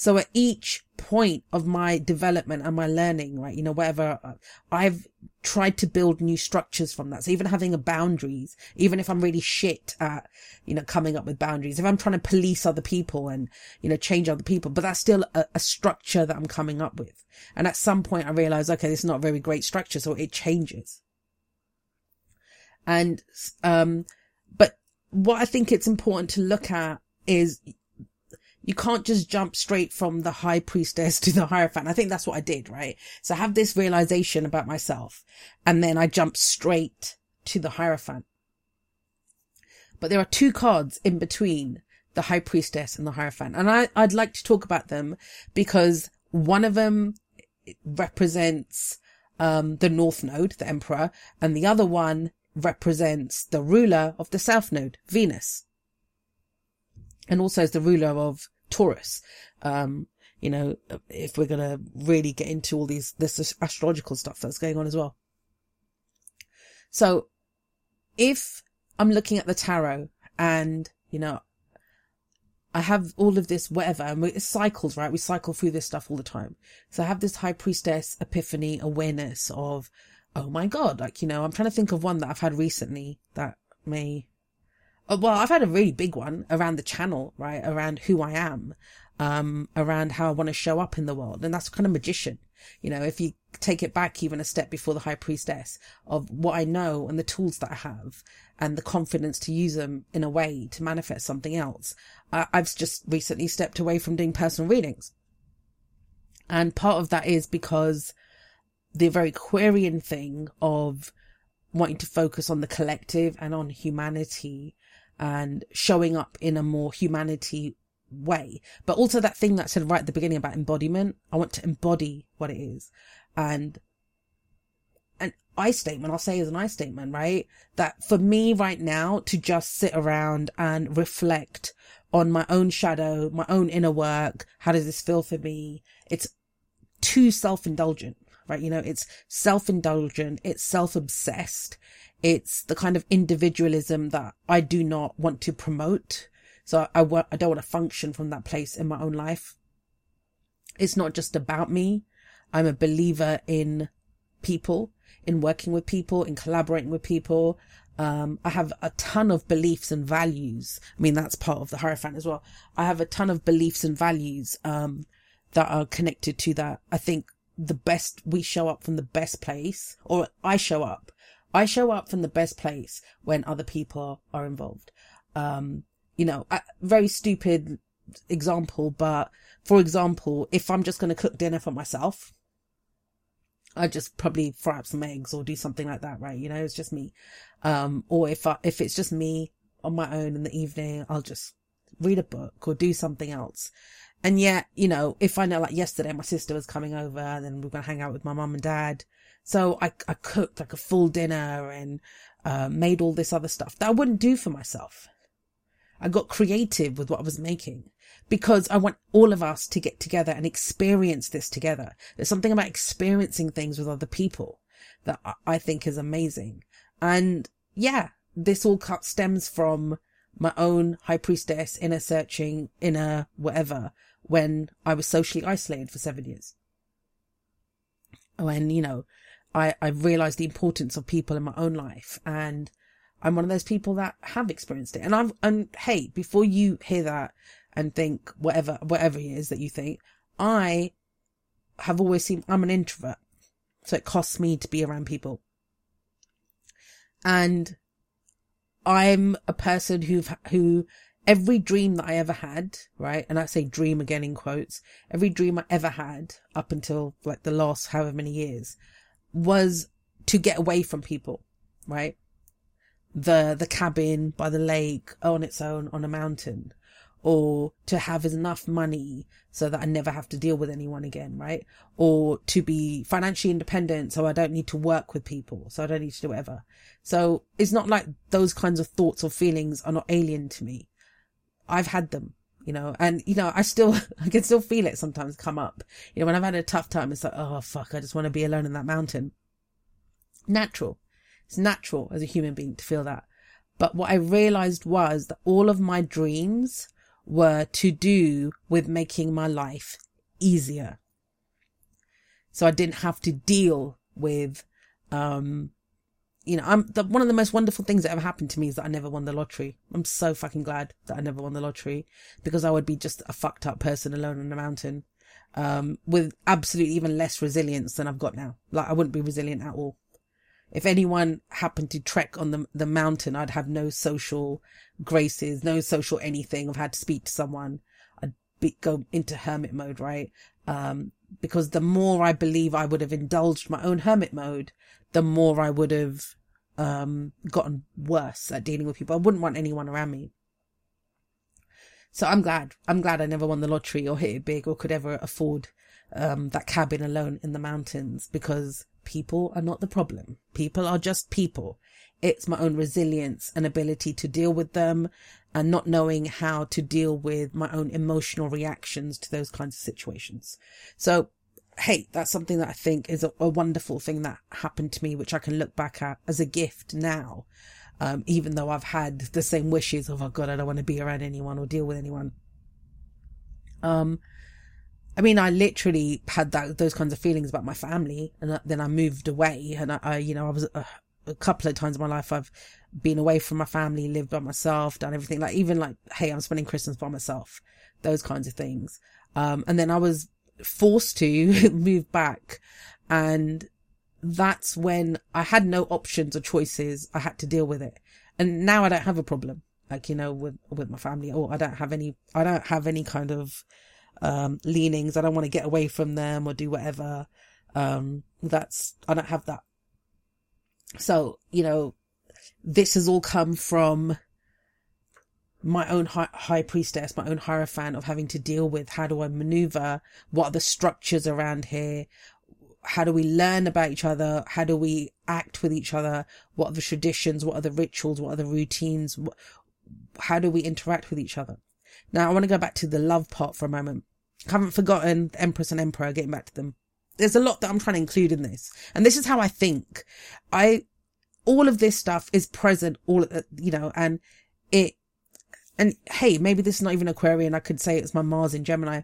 So at each point of my development and my learning, right, you know, whatever, uh, I've tried to build new structures from that. So even having a boundaries, even if I'm really shit at, you know, coming up with boundaries, if I'm trying to police other people and, you know, change other people, but that's still a, a structure that I'm coming up with. And at some point I realized, okay, this is not a very great structure. So it changes. And, um, but what I think it's important to look at is you can't just jump straight from the high priestess to the hierophant. I think that's what I did, right? So I have this realization about myself and then I jump straight to the hierophant. But there are two cards in between the high priestess and the hierophant. And I, I'd like to talk about them because one of them represents, um, the north node, the emperor, and the other one represents the ruler of the south node, Venus and also as the ruler of Taurus. Um, you know, if we're going to really get into all these, this astrological stuff that's going on as well. So if I'm looking at the tarot and, you know, I have all of this, whatever, and it cycles, right? We cycle through this stuff all the time. So I have this high priestess epiphany awareness of, oh my God, like, you know, I'm trying to think of one that I've had recently that may well, I've had a really big one around the channel, right? Around who I am, um, around how I want to show up in the world. And that's kind of magician. You know, if you take it back even a step before the high priestess of what I know and the tools that I have and the confidence to use them in a way to manifest something else. I- I've just recently stepped away from doing personal readings. And part of that is because the very Aquarian thing of wanting to focus on the collective and on humanity and showing up in a more humanity way. But also that thing that I said right at the beginning about embodiment. I want to embody what it is. And an I statement, I'll say as an I statement, right? That for me right now to just sit around and reflect on my own shadow, my own inner work. How does this feel for me? It's too self-indulgent, right? You know, it's self-indulgent. It's self-obsessed. It's the kind of individualism that I do not want to promote. So I, I, don't want to function from that place in my own life. It's not just about me. I'm a believer in people, in working with people, in collaborating with people. Um, I have a ton of beliefs and values. I mean, that's part of the Hierophant as well. I have a ton of beliefs and values, um, that are connected to that. I think the best, we show up from the best place, or I show up I show up from the best place when other people are involved. Um, you know, a very stupid example, but for example, if I'm just going to cook dinner for myself, I just probably fry up some eggs or do something like that, right? You know, it's just me. Um, or if I, if it's just me on my own in the evening, I'll just read a book or do something else. And yet, you know, if I know like yesterday my sister was coming over, then we're going to hang out with my mum and dad. So I, I cooked like a full dinner and uh, made all this other stuff that I wouldn't do for myself. I got creative with what I was making because I want all of us to get together and experience this together. There's something about experiencing things with other people that I think is amazing. And yeah, this all stems from my own high priestess inner searching, inner whatever, when I was socially isolated for seven years. When, you know, I, I realized the importance of people in my own life and I'm one of those people that have experienced it. And I'm, and hey, before you hear that and think whatever, whatever it is that you think, I have always seen, I'm an introvert. So it costs me to be around people. And I'm a person who, who every dream that I ever had, right? And I say dream again in quotes, every dream I ever had up until like the last however many years was to get away from people, right? The, the cabin by the lake on its own on a mountain or to have enough money so that I never have to deal with anyone again, right? Or to be financially independent so I don't need to work with people, so I don't need to do whatever. So it's not like those kinds of thoughts or feelings are not alien to me. I've had them, you know, and you know, I still, I can still feel it sometimes come up. You know, when I've had a tough time, it's like, oh fuck, I just want to be alone in that mountain. Natural. It's natural as a human being to feel that. But what I realized was that all of my dreams were to do with making my life easier. So I didn't have to deal with, um, you know, I'm the, one of the most wonderful things that ever happened to me is that I never won the lottery. I'm so fucking glad that I never won the lottery because I would be just a fucked up person alone on a mountain, um, with absolutely even less resilience than I've got now. Like I wouldn't be resilient at all. If anyone happened to trek on the, the mountain, I'd have no social graces, no social anything. I've had to speak to someone. I'd be, go into hermit mode, right? Um, because the more I believe I would have indulged my own hermit mode, the more I would have, um, gotten worse at dealing with people. I wouldn't want anyone around me. So I'm glad. I'm glad I never won the lottery or hit it big or could ever afford, um, that cabin alone in the mountains because People are not the problem. People are just people. It's my own resilience and ability to deal with them and not knowing how to deal with my own emotional reactions to those kinds of situations. So, hey, that's something that I think is a, a wonderful thing that happened to me, which I can look back at as a gift now. Um, even though I've had the same wishes of, oh God, I don't want to be around anyone or deal with anyone. Um, I mean, I literally had that, those kinds of feelings about my family and then I moved away and I, I you know, I was uh, a couple of times in my life, I've been away from my family, lived by myself, done everything like even like, Hey, I'm spending Christmas by myself, those kinds of things. Um, and then I was forced to move back and that's when I had no options or choices. I had to deal with it. And now I don't have a problem, like, you know, with, with my family or I don't have any, I don't have any kind of, um, leanings. I don't want to get away from them or do whatever. Um, that's, I don't have that. So, you know, this has all come from my own high, high priestess, my own hierophant of having to deal with how do I maneuver? What are the structures around here? How do we learn about each other? How do we act with each other? What are the traditions? What are the rituals? What are the routines? How do we interact with each other? Now I want to go back to the love part for a moment. I haven't forgotten the Empress and Emperor, getting back to them. There's a lot that I'm trying to include in this. And this is how I think. I, all of this stuff is present, all, you know, and it, and hey, maybe this is not even Aquarian. I could say it's my Mars in Gemini.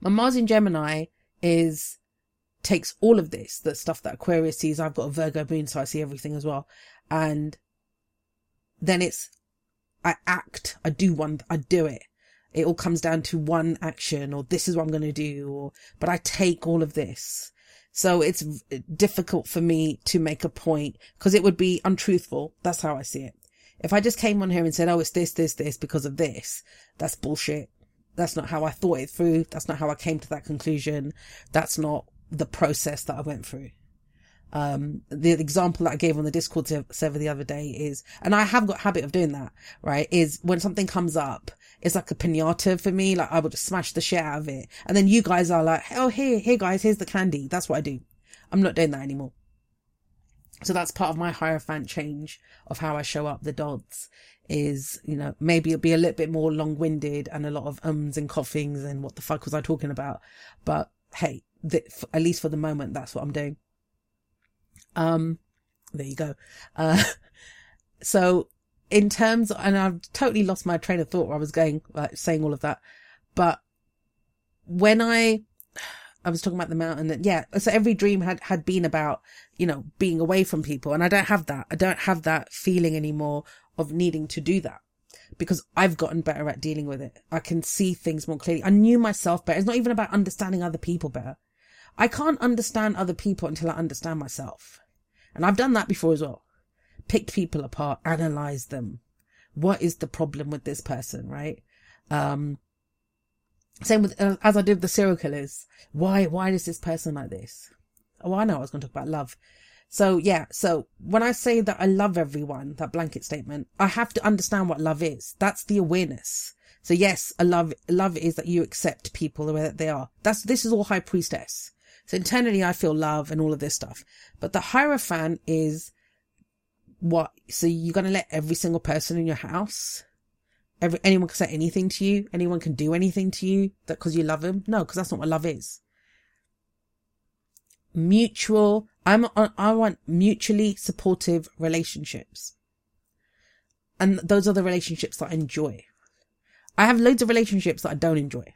My Mars in Gemini is, takes all of this, the stuff that Aquarius sees. I've got a Virgo moon, so I see everything as well. And then it's, I act, I do one, I do it it all comes down to one action or this is what I'm going to do or, but I take all of this. So it's difficult for me to make a point because it would be untruthful. That's how I see it. If I just came on here and said, Oh, it's this, this, this because of this, that's bullshit. That's not how I thought it through. That's not how I came to that conclusion. That's not the process that I went through. Um, the example that I gave on the Discord server the other day is, and I have got habit of doing that, right? Is when something comes up, it's like a pinata for me. Like I would just smash the shit out of it. And then you guys are like, Oh, here, here guys, here's the candy. That's what I do. I'm not doing that anymore. So that's part of my hierophant change of how I show up the dots is, you know, maybe it'll be a little bit more long winded and a lot of ums and coughings and what the fuck was I talking about? But hey, the, at least for the moment, that's what I'm doing. Um, there you go. Uh, so in terms, and I've totally lost my train of thought where I was going, like saying all of that. But when I, I was talking about the mountain that, yeah, so every dream had, had been about, you know, being away from people. And I don't have that. I don't have that feeling anymore of needing to do that because I've gotten better at dealing with it. I can see things more clearly. I knew myself better. It's not even about understanding other people better. I can't understand other people until I understand myself. And I've done that before as well. Picked people apart, analyzed them. What is the problem with this person, right? Um, same with, uh, as I did with the serial killers. Why, why is this person like this? Oh, I know I was going to talk about love. So yeah, so when I say that I love everyone, that blanket statement, I have to understand what love is. That's the awareness. So yes, a love, love is that you accept people the way that they are. That's, this is all high priestess. So internally I feel love and all of this stuff. But the Hierophant is what? So you're going to let every single person in your house, every, anyone can say anything to you. Anyone can do anything to you that because you love them. No, because that's not what love is. Mutual. I'm, I want mutually supportive relationships. And those are the relationships that I enjoy. I have loads of relationships that I don't enjoy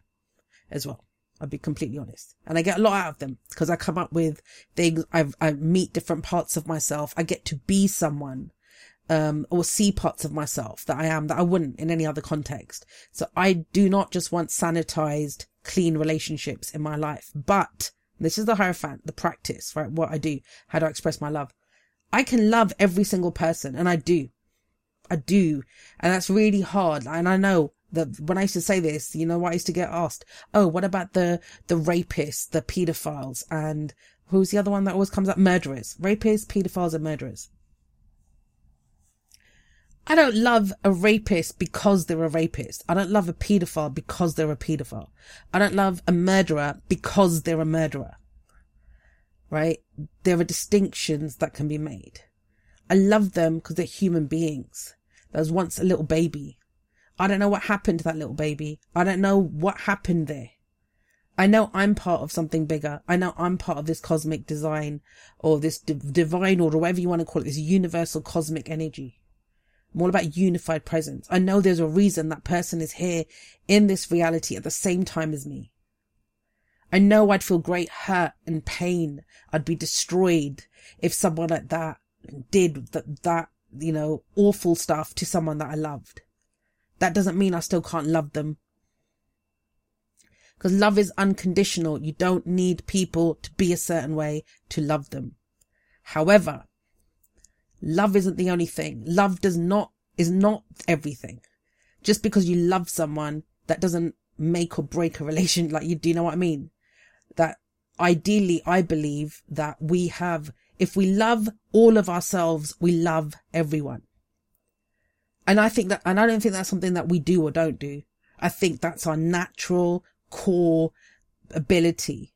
as well. I'll be completely honest. And I get a lot out of them because I come up with things. I've, I meet different parts of myself. I get to be someone, um, or see parts of myself that I am that I wouldn't in any other context. So I do not just want sanitized, clean relationships in my life, but this is the Hierophant, the practice, right? What I do, how do I express my love? I can love every single person and I do. I do. And that's really hard. And I know that when I used to say this, you know what I used to get asked? Oh, what about the, the rapists, the pedophiles and who's the other one that always comes up? Murderers, rapists, pedophiles and murderers. I don't love a rapist because they're a rapist. I don't love a pedophile because they're a pedophile. I don't love a murderer because they're a murderer. Right? There are distinctions that can be made. I love them because they're human beings. There was once a little baby. I don't know what happened to that little baby. I don't know what happened there. I know I'm part of something bigger. I know I'm part of this cosmic design or this divine order, whatever you want to call it, this universal cosmic energy. I'm all about unified presence. I know there's a reason that person is here in this reality at the same time as me. I know I'd feel great hurt and pain. I'd be destroyed if someone like that did that, that you know, awful stuff to someone that I loved. That doesn't mean I still can't love them. Because love is unconditional. You don't need people to be a certain way to love them. However, love isn't the only thing. Love does not, is not everything. Just because you love someone, that doesn't make or break a relation. Like you, do you know what I mean? That ideally, I believe that we have if we love all of ourselves, we love everyone. And I think that, and I don't think that's something that we do or don't do. I think that's our natural core ability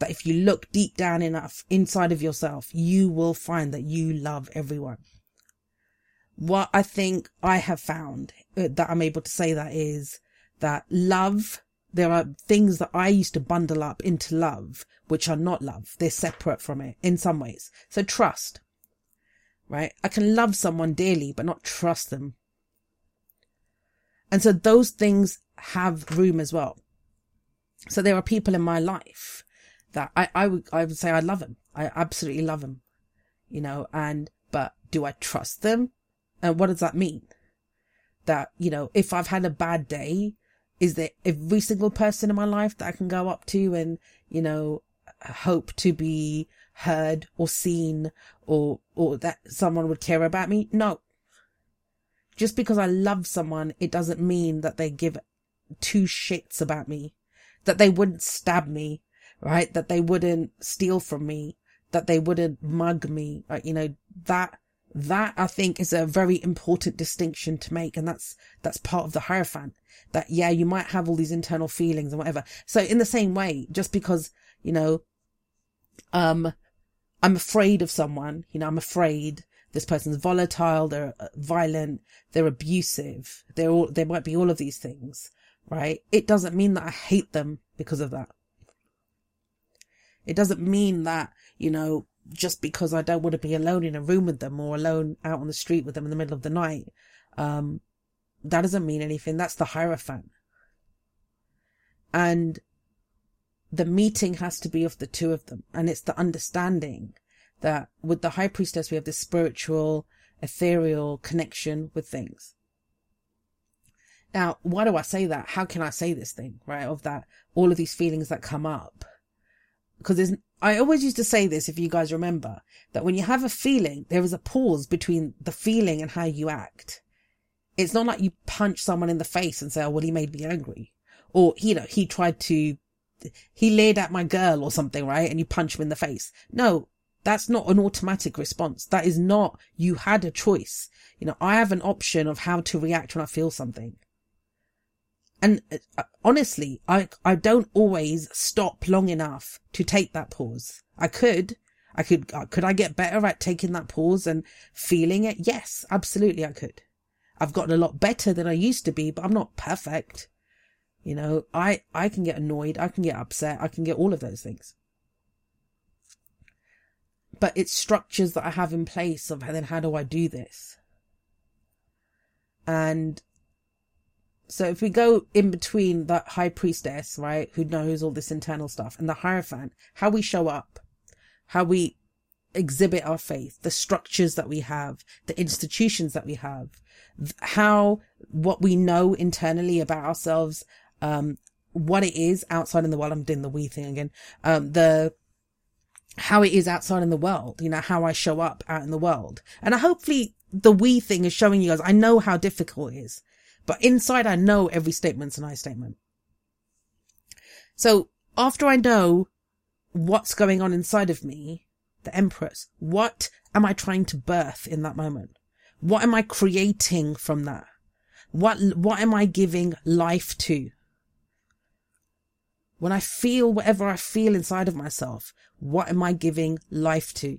that if you look deep down enough inside of yourself, you will find that you love everyone. What I think I have found uh, that I'm able to say that is that love there are things that I used to bundle up into love, which are not love. They're separate from it in some ways. So trust, right? I can love someone dearly, but not trust them. And so those things have room as well. So there are people in my life that I, I would, I would say I love them. I absolutely love them, you know, and, but do I trust them? And what does that mean? That, you know, if I've had a bad day, is there every single person in my life that I can go up to and, you know, hope to be heard or seen or, or that someone would care about me? No. Just because I love someone, it doesn't mean that they give two shits about me, that they wouldn't stab me, right? That they wouldn't steal from me, that they wouldn't mug me, right? You know, that, that I think is a very important distinction to make. And that's, that's part of the Hierophant that, yeah, you might have all these internal feelings and whatever. So in the same way, just because, you know, um, I'm afraid of someone, you know, I'm afraid this person's volatile, they're uh, violent, they're abusive, they're all, there might be all of these things, right? It doesn't mean that I hate them because of that. It doesn't mean that, you know, just because I don't want to be alone in a room with them or alone out on the street with them in the middle of the night, um, that doesn't mean anything. That's the Hierophant. And the meeting has to be of the two of them. And it's the understanding that with the High Priestess, we have this spiritual, ethereal connection with things. Now, why do I say that? How can I say this thing, right? Of that, all of these feelings that come up. Because I always used to say this, if you guys remember, that when you have a feeling, there is a pause between the feeling and how you act. It's not like you punch someone in the face and say, oh, well, he made me angry. Or, you know, he tried to, he laid at my girl or something, right? And you punch him in the face. No, that's not an automatic response. That is not, you had a choice. You know, I have an option of how to react when I feel something. And uh, honestly, I, I don't always stop long enough to take that pause. I could, I could, uh, could I get better at taking that pause and feeling it? Yes, absolutely I could. I've gotten a lot better than I used to be, but I'm not perfect. You know, I, I can get annoyed. I can get upset. I can get all of those things. But it's structures that I have in place of then how do I do this? And so if we go in between that high priestess, right, who knows all this internal stuff and the hierophant, how we show up, how we exhibit our faith, the structures that we have, the institutions that we have, how what we know internally about ourselves, um, what it is outside in the world. I'm doing the we thing again. Um, the, how it is outside in the world, you know, how I show up out in the world. And I hopefully the we thing is showing you guys, I know how difficult it is, but inside I know every statement's an I statement. So after I know what's going on inside of me, the Empress, what am I trying to birth in that moment? What am I creating from that? What, what am I giving life to? When I feel whatever I feel inside of myself, what am I giving life to?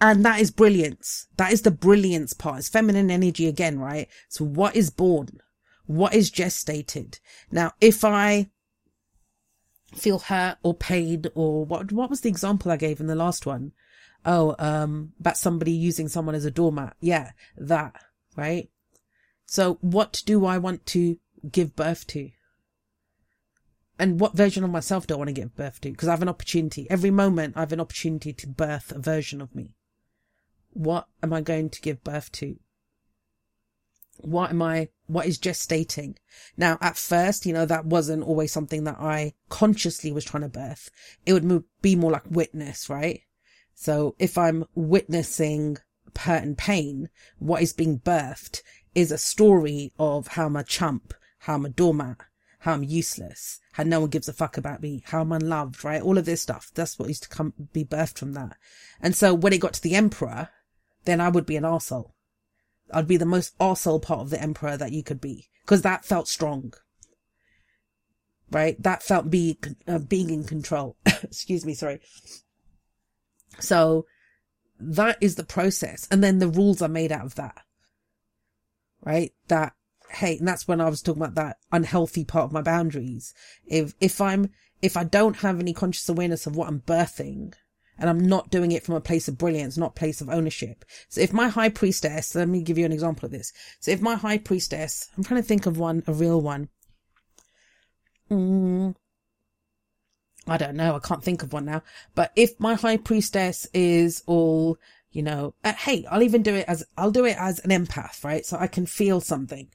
And that is brilliance. That is the brilliance part. It's feminine energy again, right? So what is born? What is gestated? Now, if I feel hurt or pain or what, what was the example I gave in the last one? Oh, um, about somebody using someone as a doormat. Yeah, that, right? So what do I want to give birth to? And what version of myself do I want to give birth to? Because I have an opportunity. Every moment I have an opportunity to birth a version of me. What am I going to give birth to? What am I, what is gestating? Now, at first, you know, that wasn't always something that I consciously was trying to birth. It would be more like witness, right? So if I'm witnessing hurt and pain, what is being birthed is a story of how I'm a chump, how I'm a doormat, how I'm useless, how no one gives a fuck about me, how I'm unloved, right? All of this stuff. That's what used to come, be birthed from that. And so when it got to the emperor, then I would be an arsehole. I'd be the most arsehole part of the emperor that you could be. Cause that felt strong. Right? That felt be, uh, being in control. Excuse me, sorry. So that is the process. And then the rules are made out of that. Right? That, hey, and that's when I was talking about that unhealthy part of my boundaries. If, if I'm, if I don't have any conscious awareness of what I'm birthing and I'm not doing it from a place of brilliance, not place of ownership. So if my high priestess, let me give you an example of this. So if my high priestess, I'm trying to think of one, a real one. Mm, I don't know. I can't think of one now. But if my high priestess is all, you know, uh, hey, I'll even do it as, I'll do it as an empath, right? So I can feel something.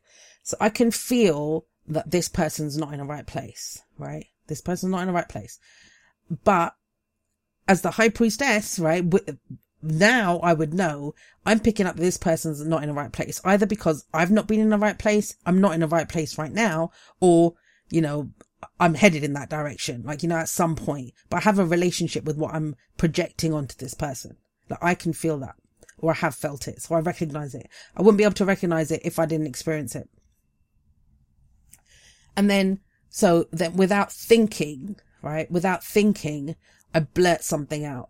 So I can feel that this person's not in the right place, right? This person's not in the right place. But as the high priestess, right? now I would know I'm picking up this person's not in the right place, either because I've not been in the right place, I'm not in the right place right now, or, you know, I'm headed in that direction, like, you know, at some point, but I have a relationship with what I'm projecting onto this person. Like I can feel that or I have felt it. So I recognize it. I wouldn't be able to recognize it if I didn't experience it. And then, so then without thinking, right? Without thinking, I blurt something out.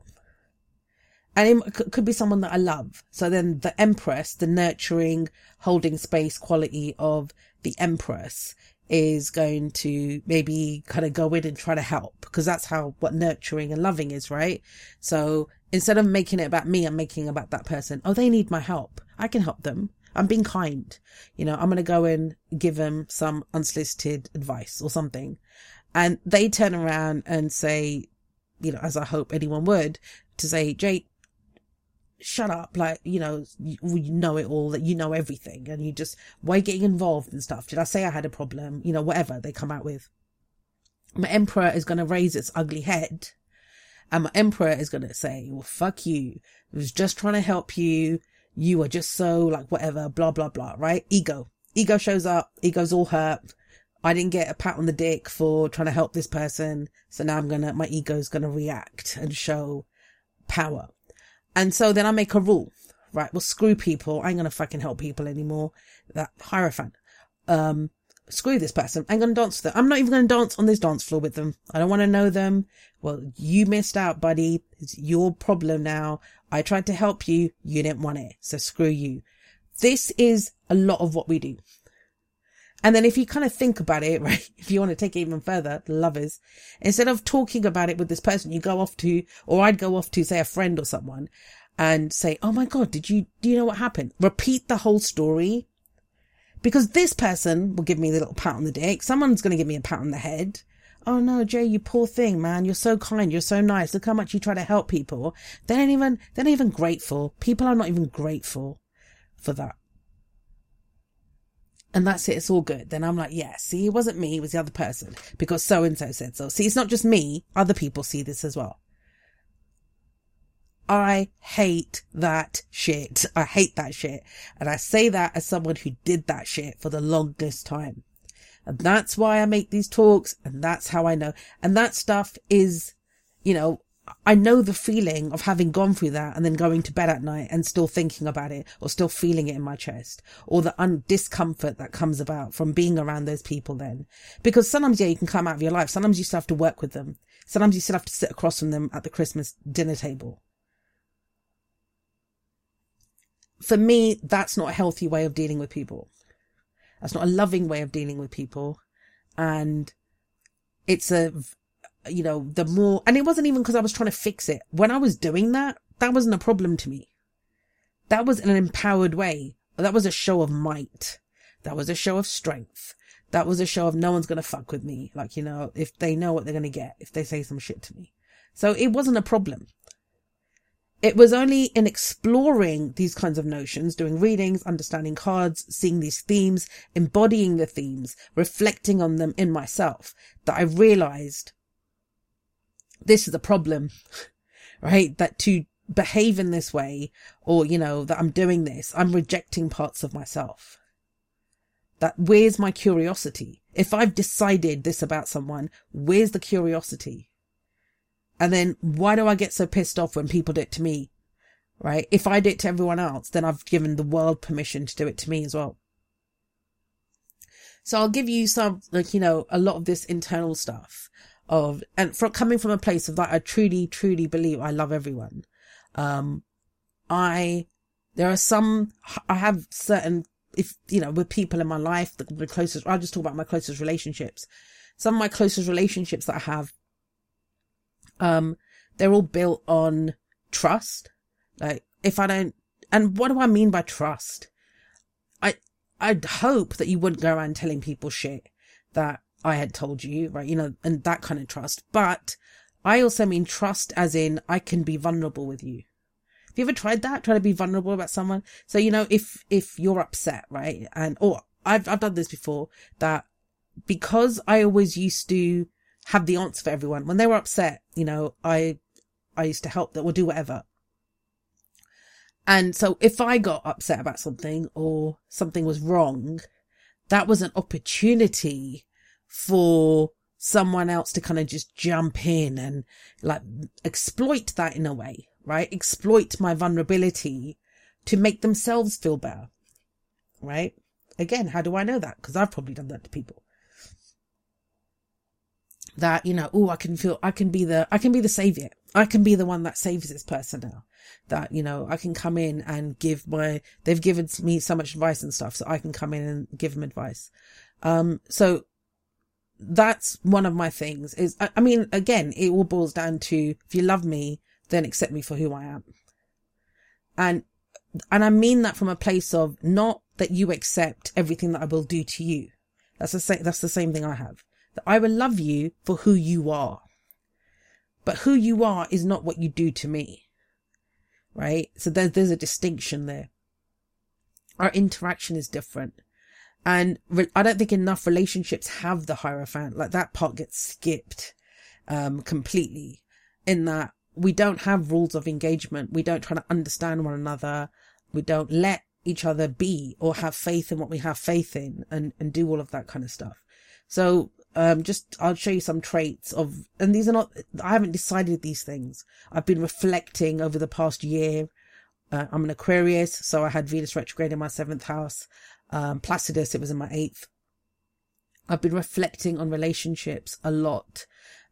And it could be someone that I love. So then the empress, the nurturing, holding space quality of the empress is going to maybe kind of go in and try to help because that's how what nurturing and loving is, right? So instead of making it about me, I'm making about that person. Oh, they need my help. I can help them. I'm being kind. You know, I'm going to go and give them some unsolicited advice or something. And they turn around and say, you know, as I hope anyone would, to say, Jake, shut up. Like, you know, you, know it all, that you know everything and you just, why getting involved and stuff? Did I say I had a problem? You know, whatever they come out with. My emperor is going to raise its ugly head and my emperor is going to say, well, fuck you. I was just trying to help you. You are just so like whatever, blah, blah, blah, right? Ego. Ego shows up. Ego's all hurt. I didn't get a pat on the dick for trying to help this person. So now I'm going to, my ego's going to react and show power. And so then I make a rule, right? Well, screw people. I ain't going to fucking help people anymore. That Hierophant. um, screw this person. I'm going to dance with them. I'm not even going to dance on this dance floor with them. I don't want to know them. Well, you missed out, buddy. It's your problem now. I tried to help you. You didn't want it. So screw you. This is a lot of what we do. And then if you kind of think about it, right, if you want to take it even further, lovers, instead of talking about it with this person, you go off to, or I'd go off to say a friend or someone and say, Oh my God, did you, do you know what happened? Repeat the whole story because this person will give me a little pat on the dick. Someone's going to give me a pat on the head. Oh no, Jay, you poor thing, man. You're so kind. You're so nice. Look how much you try to help people. They don't even, they're not even grateful. People are not even grateful for that. And that's it. It's all good. Then I'm like, yeah, see, it wasn't me. It was the other person because so and so said so. See, it's not just me. Other people see this as well. I hate that shit. I hate that shit. And I say that as someone who did that shit for the longest time. And that's why I make these talks. And that's how I know. And that stuff is, you know, I know the feeling of having gone through that and then going to bed at night and still thinking about it or still feeling it in my chest or the un- discomfort that comes about from being around those people then. Because sometimes, yeah, you can come out of your life. Sometimes you still have to work with them. Sometimes you still have to sit across from them at the Christmas dinner table. For me, that's not a healthy way of dealing with people. That's not a loving way of dealing with people. And it's a you know, the more, and it wasn't even because I was trying to fix it. When I was doing that, that wasn't a problem to me. That was an empowered way. That was a show of might. That was a show of strength. That was a show of no one's going to fuck with me. Like, you know, if they know what they're going to get, if they say some shit to me. So it wasn't a problem. It was only in exploring these kinds of notions, doing readings, understanding cards, seeing these themes, embodying the themes, reflecting on them in myself, that I realized this is a problem, right? That to behave in this way or, you know, that I'm doing this, I'm rejecting parts of myself. That where's my curiosity? If I've decided this about someone, where's the curiosity? And then why do I get so pissed off when people do it to me? Right? If I do it to everyone else, then I've given the world permission to do it to me as well. So I'll give you some, like, you know, a lot of this internal stuff of, and from coming from a place of that, I truly, truly believe I love everyone. Um, I, there are some, I have certain, if, you know, with people in my life, the, the closest, I'll just talk about my closest relationships. Some of my closest relationships that I have, um, they're all built on trust. Like, if I don't, and what do I mean by trust? I, I'd hope that you wouldn't go around telling people shit that I had told you, right? You know, and that kind of trust. But I also mean trust as in I can be vulnerable with you. Have you ever tried that? Try to be vulnerable about someone? So, you know, if, if you're upset, right? And, or I've, I've done this before that because I always used to have the answer for everyone when they were upset, you know, I, I used to help them or do whatever. And so if I got upset about something or something was wrong, that was an opportunity for someone else to kind of just jump in and like exploit that in a way, right? Exploit my vulnerability to make themselves feel better, right? Again, how do I know that? Because I've probably done that to people. That, you know, oh, I can feel, I can be the, I can be the savior. I can be the one that saves this person now. That, you know, I can come in and give my, they've given me so much advice and stuff, so I can come in and give them advice. Um, so that's one of my things is, I, I mean, again, it all boils down to if you love me, then accept me for who I am. And, and I mean that from a place of not that you accept everything that I will do to you. That's the same, that's the same thing I have. That I will love you for who you are. But who you are is not what you do to me. Right? So there's, there's a distinction there. Our interaction is different. And re- I don't think enough relationships have the Hierophant. Like that part gets skipped, um, completely in that we don't have rules of engagement. We don't try to understand one another. We don't let each other be or have faith in what we have faith in and, and do all of that kind of stuff. So, um, just, I'll show you some traits of, and these are not, I haven't decided these things. I've been reflecting over the past year. Uh, I'm an Aquarius, so I had Venus retrograde in my seventh house. Um, Placidus, it was in my eighth. I've been reflecting on relationships a lot.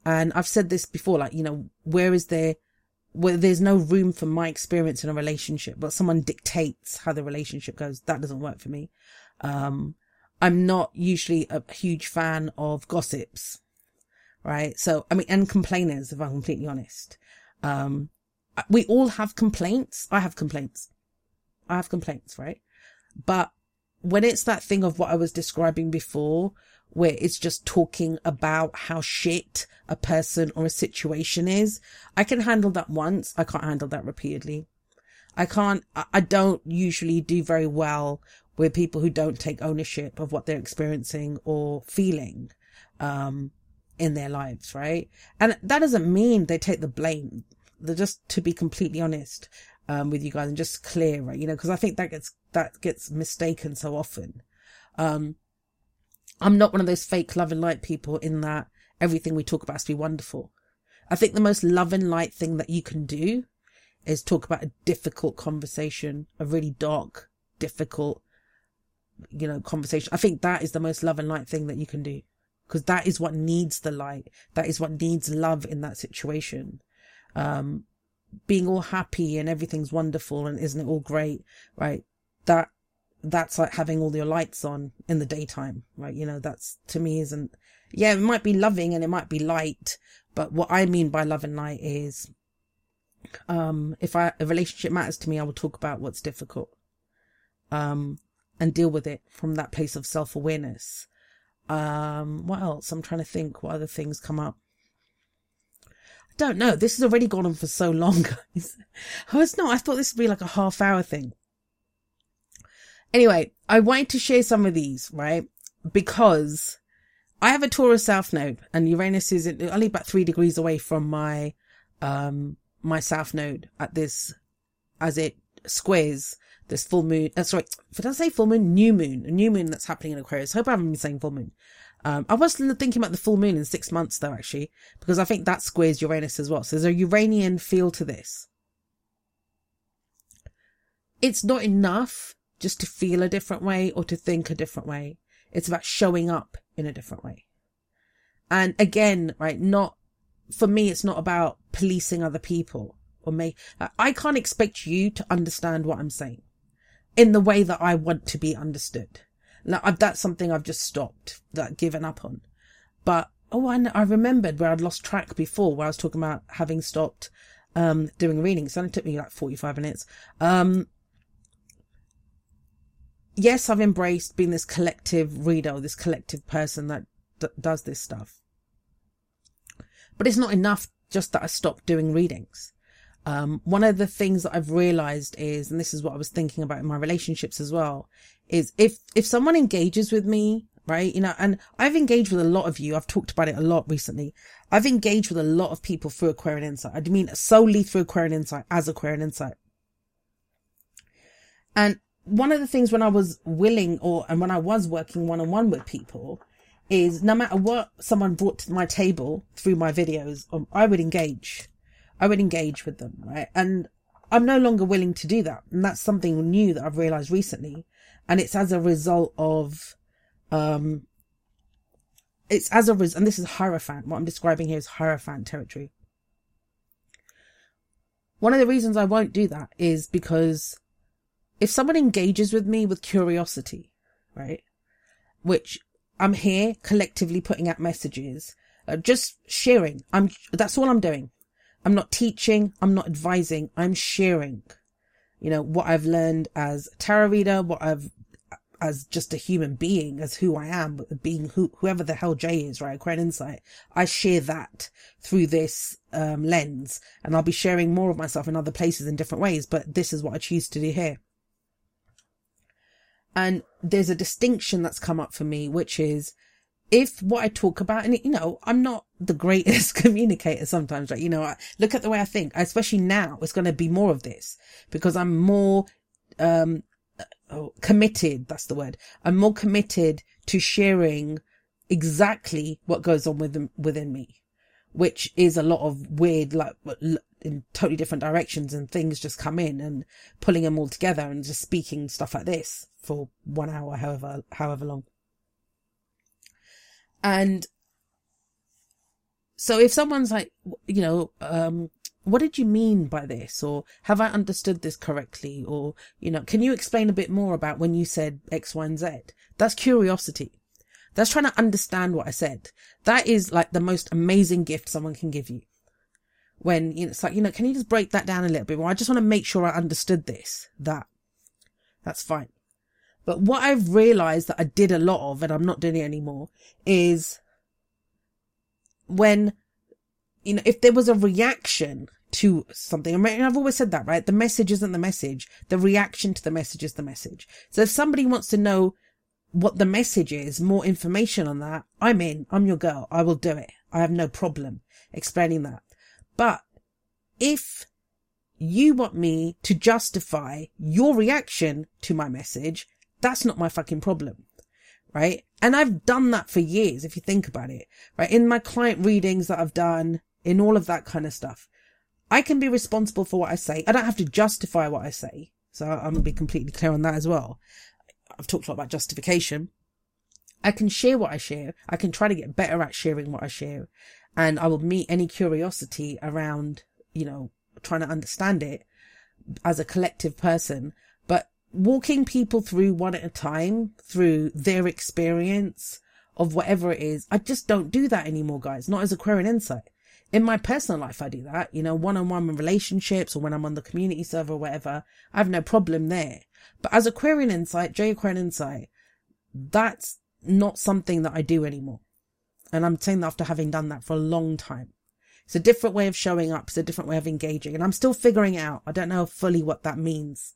And I've said this before, like, you know, where is there, where there's no room for my experience in a relationship, but someone dictates how the relationship goes. That doesn't work for me. Um, I'm not usually a huge fan of gossips, right? So, I mean, and complainers, if I'm completely honest. Um, we all have complaints. I have complaints. I have complaints, right? But when it's that thing of what I was describing before, where it's just talking about how shit a person or a situation is, I can handle that once. I can't handle that repeatedly. I can't, I don't usually do very well with people who don't take ownership of what they're experiencing or feeling, um, in their lives, right? And that doesn't mean they take the blame. They're just to be completely honest, um, with you guys and just clear, right? You know, cause I think that gets, that gets mistaken so often. Um, I'm not one of those fake love and light people in that everything we talk about has to be wonderful. I think the most love and light thing that you can do is talk about a difficult conversation, a really dark, difficult, you know, conversation. I think that is the most love and light thing that you can do because that is what needs the light. That is what needs love in that situation. Um, being all happy and everything's wonderful and isn't it all great, right? That that's like having all your lights on in the daytime, right? You know, that's to me isn't, yeah, it might be loving and it might be light, but what I mean by love and light is, um, if I, a relationship matters to me, I will talk about what's difficult, um, and deal with it from that place of self awareness. Um, what else? I'm trying to think what other things come up. Don't know. This has already gone on for so long, guys. Oh, it's not. I thought this would be like a half hour thing. Anyway, I wanted to share some of these, right? Because I have a Taurus south node and Uranus is only about three degrees away from my, um, my south node at this, as it squares this full moon. Uh, sorry, did I say full moon? New moon, a new moon that's happening in Aquarius. Hope I haven't been saying full moon. Um, I was thinking about the full moon in six months though, actually, because I think that squares Uranus as well. So there's a Uranian feel to this. It's not enough just to feel a different way or to think a different way. It's about showing up in a different way. And again, right, not, for me, it's not about policing other people or me. I can't expect you to understand what I'm saying in the way that I want to be understood. Now, that's something I've just stopped, that given up on. But, oh, I, I remembered where I'd lost track before, where I was talking about having stopped, um, doing readings. It only took me like 45 minutes. Um, yes, I've embraced being this collective reader, this collective person that d- does this stuff. But it's not enough just that I stopped doing readings. Um, one of the things that I've realized is, and this is what I was thinking about in my relationships as well, is if, if someone engages with me, right? You know, and I've engaged with a lot of you. I've talked about it a lot recently. I've engaged with a lot of people through Aquarian Insight. I mean solely through Aquarian Insight as Aquarian Insight. And one of the things when I was willing or, and when I was working one on one with people is no matter what someone brought to my table through my videos, um, I would engage. I would engage with them, right? And I'm no longer willing to do that. And that's something new that I've realized recently. And it's as a result of, um, it's as a result, and this is Hierophant. What I'm describing here is Hierophant territory. One of the reasons I won't do that is because if someone engages with me with curiosity, right? Which I'm here collectively putting out messages, uh, just sharing. I'm, that's all I'm doing. I'm not teaching. I'm not advising. I'm sharing, you know, what I've learned as a tarot reader, what I've, as just a human being, as who I am, being who, whoever the hell Jay is, right? Aquarian Insight. I share that through this, um, lens and I'll be sharing more of myself in other places in different ways, but this is what I choose to do here. And there's a distinction that's come up for me, which is if what I talk about, and you know, I'm not the greatest communicator sometimes, right? You know, I look at the way I think, especially now, it's going to be more of this because I'm more, um, oh, committed. That's the word. I'm more committed to sharing exactly what goes on within, within me, which is a lot of weird, like, in totally different directions and things just come in and pulling them all together and just speaking stuff like this for one hour, however, however long. And so if someone's like, you know, um, what did you mean by this? Or have I understood this correctly? Or, you know, can you explain a bit more about when you said X, Y, and Z? That's curiosity. That's trying to understand what I said. That is like the most amazing gift someone can give you. When, you know, it's like, you know, can you just break that down a little bit more? I just want to make sure I understood this, that. That's fine. But what I've realized that I did a lot of, and I'm not doing it anymore, is when, you know, if there was a reaction to something, I mean, I've always said that, right? The message isn't the message. The reaction to the message is the message. So if somebody wants to know what the message is, more information on that, I'm in. I'm your girl. I will do it. I have no problem explaining that. But if you want me to justify your reaction to my message, that's not my fucking problem. Right. And I've done that for years, if you think about it, right? In my client readings that I've done, in all of that kind of stuff, I can be responsible for what I say. I don't have to justify what I say. So I'm going to be completely clear on that as well. I've talked a lot about justification. I can share what I share. I can try to get better at sharing what I share. And I will meet any curiosity around, you know, trying to understand it as a collective person But walking people through one at a time through their experience of whatever it is. I just don't do that anymore, guys. Not as Aquarian Insight. In my personal life, I do that, you know, one on one relationships or when I'm on the community server or whatever. I have no problem there. But as a Aquarian Insight, Aquarian Insight, that's not something that I do anymore. And I'm saying that after having done that for a long time. It's a different way of showing up. It's a different way of engaging and I'm still figuring out. I don't know fully what that means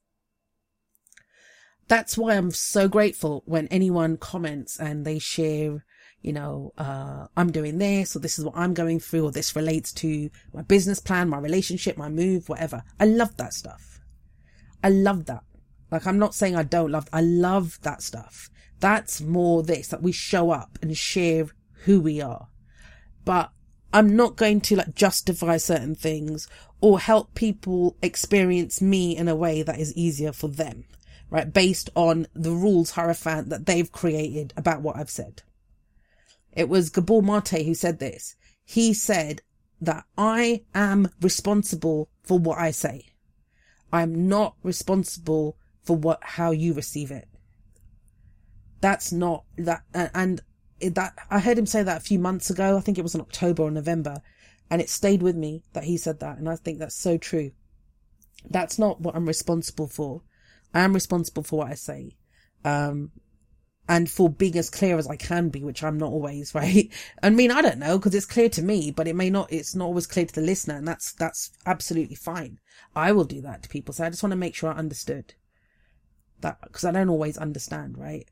that's why I'm so grateful when anyone comments and they share, you know, uh, I'm doing this or this is what I'm going through or this relates to my business plan, my relationship, my move, whatever. I love that stuff. I love that. Like, I'm not saying I don't love, I love that stuff. That's more this, that we show up and share who we are. But I'm not going to like justify certain things or help people experience me in a way that is easier for them right? Based on the rules Hierophant that they've created about what I've said. It was Gabor Mate who said this. He said that I am responsible for what I say. I'm not responsible for what, how you receive it. That's not that, and that, I heard him say that a few months ago. I think it was in October or November and it stayed with me that he said that. And I think that's so true. That's not what I'm responsible for. I am responsible for what I say. Um, and for being as clear as I can be, which I'm not always, right? I mean, I don't know, because it's clear to me, but it may not, it's not always clear to the listener, and that's, that's absolutely fine. I will do that to people, so I just want to make sure I understood that, because I don't always understand, right?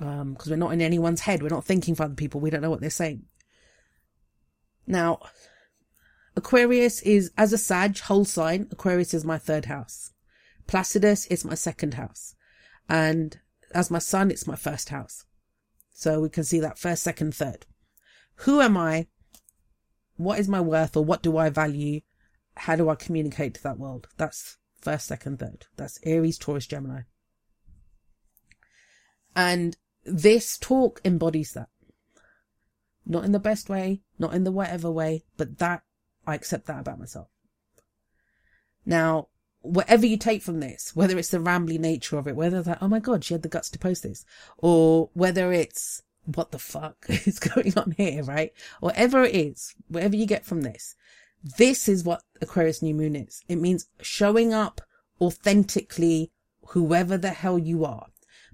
Um, because we're not in anyone's head, we're not thinking for other people, we don't know what they're saying. Now, Aquarius is, as a Sag, whole sign, Aquarius is my third house. Placidus is my second house. And as my sun, it's my first house. So we can see that first, second, third. Who am I? What is my worth or what do I value? How do I communicate to that world? That's first, second, third. That's Aries, Taurus, Gemini. And this talk embodies that. Not in the best way, not in the whatever way, but that I accept that about myself. Now, whatever you take from this, whether it's the rambly nature of it, whether that, oh my God, she had the guts to post this, or whether it's, what the fuck is going on here, right? Whatever it is, whatever you get from this, this is what Aquarius new moon is. It means showing up authentically, whoever the hell you are,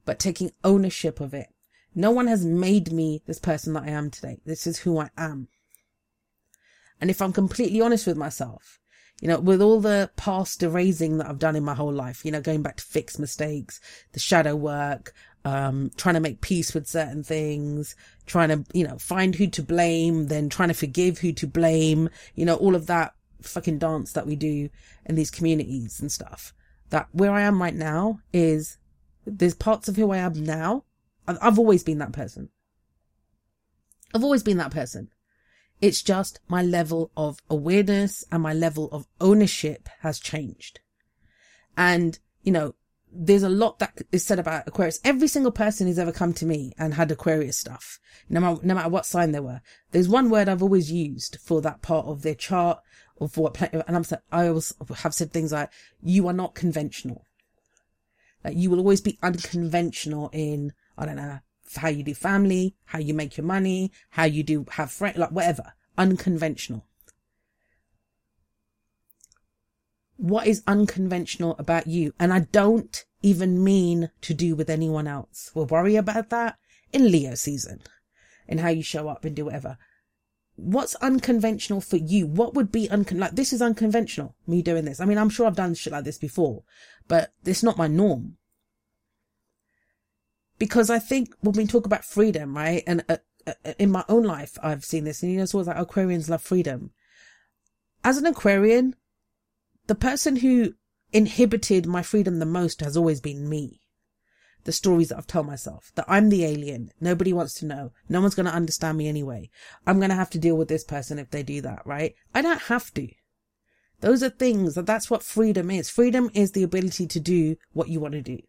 but taking ownership of it. No one has made me this person that I am today. This is who I am. And if I'm completely honest with myself, you know, with all the past erasing that I've done in my whole life, you know, going back to fix mistakes, the shadow work, um, trying to make peace with certain things, trying to, you know, find who to blame, then trying to forgive who to blame, you know, all of that fucking dance that we do in these communities and stuff. That where I am right now is there's parts of who I am now. I've always been that person. I've always been that person. It's just my level of awareness and my level of ownership has changed. And, you know, there's a lot that is said about Aquarius. Every single person who's ever come to me and had Aquarius stuff, no matter, no matter what sign they were, there's one word I've always used for that part of their chart or for what, and I'm, I always have said things like, you are not conventional. Like you will always be unconventional in, I don't know, how you do family, how you make your money, how you do have friends, like whatever, unconventional. what is unconventional about you? And I don't even mean to do with anyone else. We'll worry about that in Leo season and how you show up and do whatever. What's unconventional for you? What would be uncon, like this is unconventional, me doing this. I mean, I'm sure I've done shit like this before, but it's not my norm. Because I think when we talk about freedom, right? And uh, uh, in my own life, I've seen this and you know, it's always like Aquarians love freedom. As an Aquarian, the person who inhibited my freedom the most has always been me. The stories that I've told myself that I'm the alien. Nobody wants to know. No one's going to understand me anyway. I'm going to have to deal with this person if they do that, right? I don't have to. Those are things that that's what freedom is. Freedom is the ability to do what you want to do.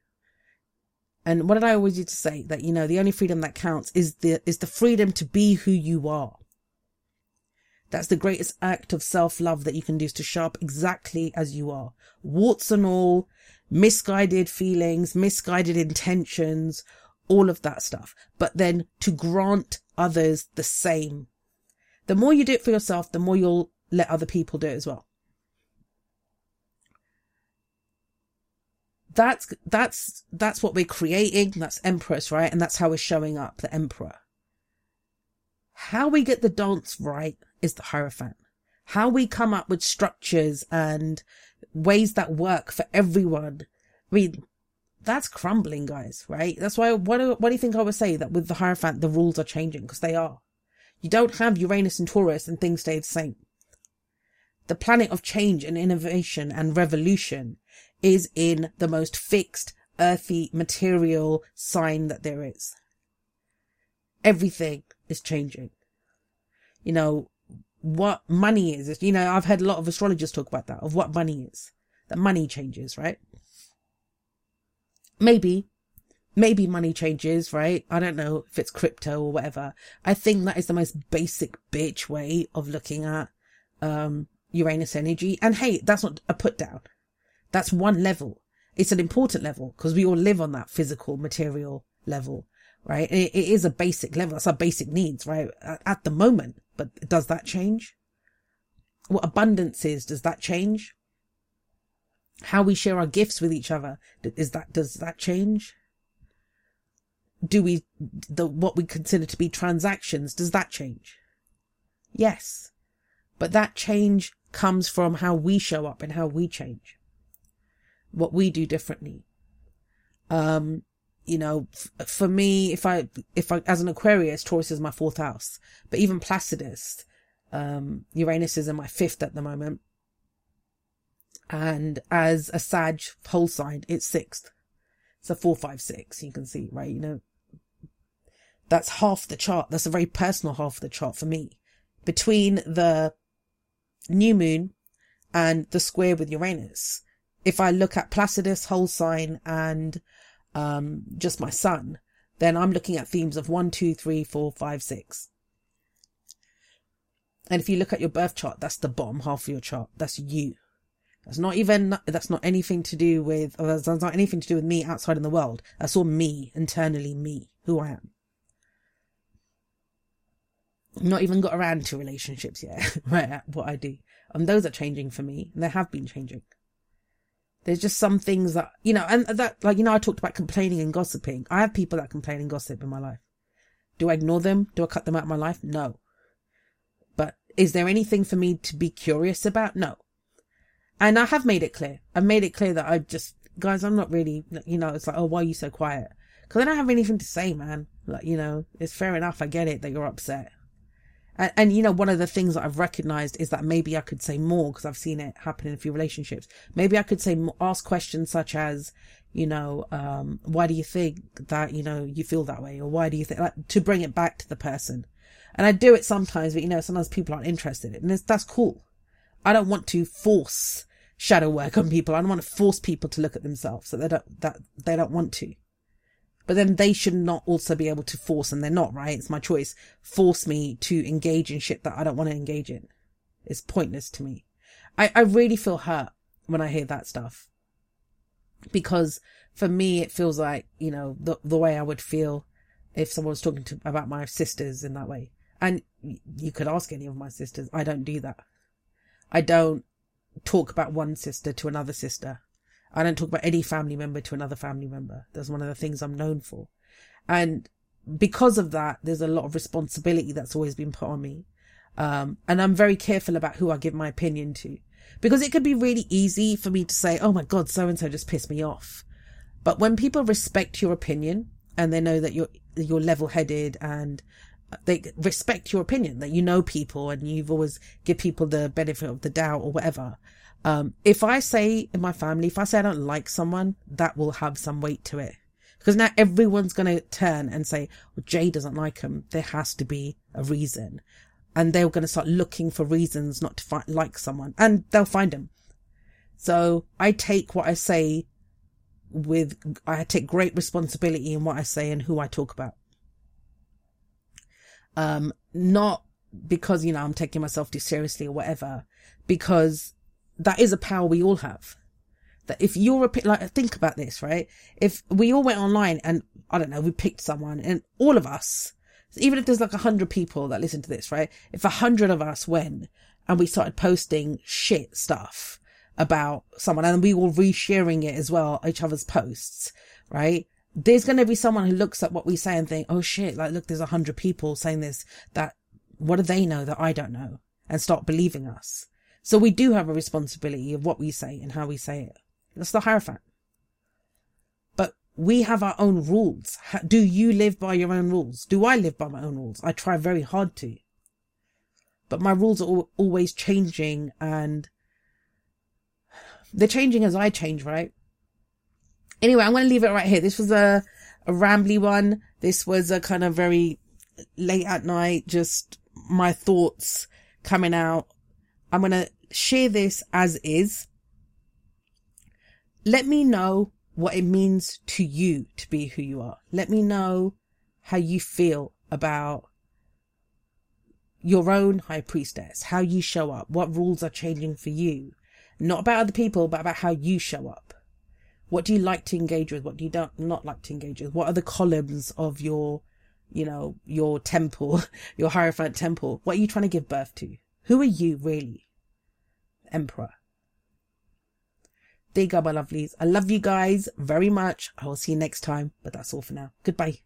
And what did I always used to say? That, you know, the only freedom that counts is the, is the freedom to be who you are. That's the greatest act of self-love that you can do is to show up exactly as you are. Warts and all, misguided feelings, misguided intentions, all of that stuff. But then to grant others the same. The more you do it for yourself, the more you'll let other people do it as well. That's, that's, that's what we're creating. That's Empress, right? And that's how we're showing up, the Emperor. How we get the dance right is the Hierophant. How we come up with structures and ways that work for everyone. I mean, that's crumbling, guys, right? That's why, what do, what do you think I would say that with the Hierophant, the rules are changing? Because they are. You don't have Uranus and Taurus and things stay the same. The planet of change and innovation and revolution is in the most fixed, earthy, material sign that there is. Everything is changing. You know, what money is. You know, I've heard a lot of astrologers talk about that, of what money is. That money changes, right? Maybe, maybe money changes, right? I don't know if it's crypto or whatever. I think that is the most basic bitch way of looking at, um, Uranus energy. And hey, that's not a put down. That's one level. It's an important level because we all live on that physical material level, right? It, it is a basic level. That's our basic needs, right? At, the moment. But does that change? What abundance is, does that change? How we share our gifts with each other, is that, does that change? Do we, the, what we consider to be transactions, does that change? Yes. But that change comes from how we show up and how we change. What we do differently. Um, you know, f- for me, if I, if I, as an Aquarius, Taurus is my fourth house, but even Placidus, um, Uranus is in my fifth at the moment. And as a Sag whole sign, it's sixth. It's a four, five, six. You can see, right? You know, that's half the chart. That's a very personal half of the chart for me. Between the new moon and the square with Uranus. If I look at Placidus whole sign and um, just my sun, then I'm looking at themes of one, two, three, four, five, six. And if you look at your birth chart, that's the bottom half of your chart. That's you. That's not even, that's not anything to do with, or that's not anything to do with me outside in the world. That's all me, internally me, who I am. not even got around to relationships yet? What I do. And those are changing for me. And they have been changing. There's just some things that, you know, and that, like, you know, I talked about complaining and gossiping. I have people that complain and gossip in my life. Do I ignore them? Do I cut them out of my life? No. But is there anything for me to be curious about? No. And I have made it clear. I've made it clear that I just, guys, I'm not really, you know, it's like, oh, why are you so quiet? Cause I don't have anything to say, man. Like, you know, it's fair enough. I get it that you're upset. And, and, you know, one of the things that I've recognized is that maybe I could say more because I've seen it happen in a few relationships. Maybe I could say, ask questions such as, you know, um, why do you think that, you know, you feel that way? Or why do you think, like, to bring it back to the person. And I do it sometimes, but you know, sometimes people aren't interested in it. And that's cool. I don't want to force shadow work on people. I don't want to force people to look at themselves that they don't, that they don't want to. But then they should not also be able to force, and they're not, right? It's my choice. Force me to engage in shit that I don't want to engage in. It's pointless to me. I, I really feel hurt when I hear that stuff. Because for me, it feels like, you know, the, the way I would feel if someone was talking to about my sisters in that way. And you could ask any of my sisters. I don't do that. I don't talk about one sister to another sister. I don't talk about any family member to another family member. That's one of the things I'm known for. And because of that, there's a lot of responsibility that's always been put on me. Um, and I'm very careful about who I give my opinion to because it could be really easy for me to say, Oh my God, so and so just pissed me off. But when people respect your opinion and they know that you're, you're level headed and they respect your opinion, that you know people and you've always give people the benefit of the doubt or whatever. Um, if I say in my family, if I say I don't like someone, that will have some weight to it. Because now everyone's going to turn and say, well, Jay doesn't like him. There has to be a reason. And they're going to start looking for reasons not to find, like someone and they'll find them. So I take what I say with, I take great responsibility in what I say and who I talk about. Um, not because, you know, I'm taking myself too seriously or whatever, because that is a power we all have. That if you're a, like, think about this, right? If we all went online and, I don't know, we picked someone and all of us, even if there's like a hundred people that listen to this, right? If a hundred of us went and we started posting shit stuff about someone and we were resharing it as well, each other's posts, right? There's going to be someone who looks at what we say and think, oh shit, like look, there's a hundred people saying this, that what do they know that I don't know? And start believing us. So we do have a responsibility of what we say and how we say it. That's the Hierophant. But we have our own rules. Do you live by your own rules? Do I live by my own rules? I try very hard to. But my rules are always changing and they're changing as I change, right? Anyway, I'm going to leave it right here. This was a, a rambly one. This was a kind of very late at night, just my thoughts coming out I'm going to share this as is. Let me know what it means to you to be who you are. Let me know how you feel about your own high priestess, how you show up, what rules are changing for you. Not about other people, but about how you show up. What do you like to engage with? What do you don't not like to engage with? What are the columns of your, you know, your temple, your Hierophant temple? What are you trying to give birth to? Who are you really? Emperor. There you go, my lovelies. I love you guys very much. I will see you next time, but that's all for now. Goodbye.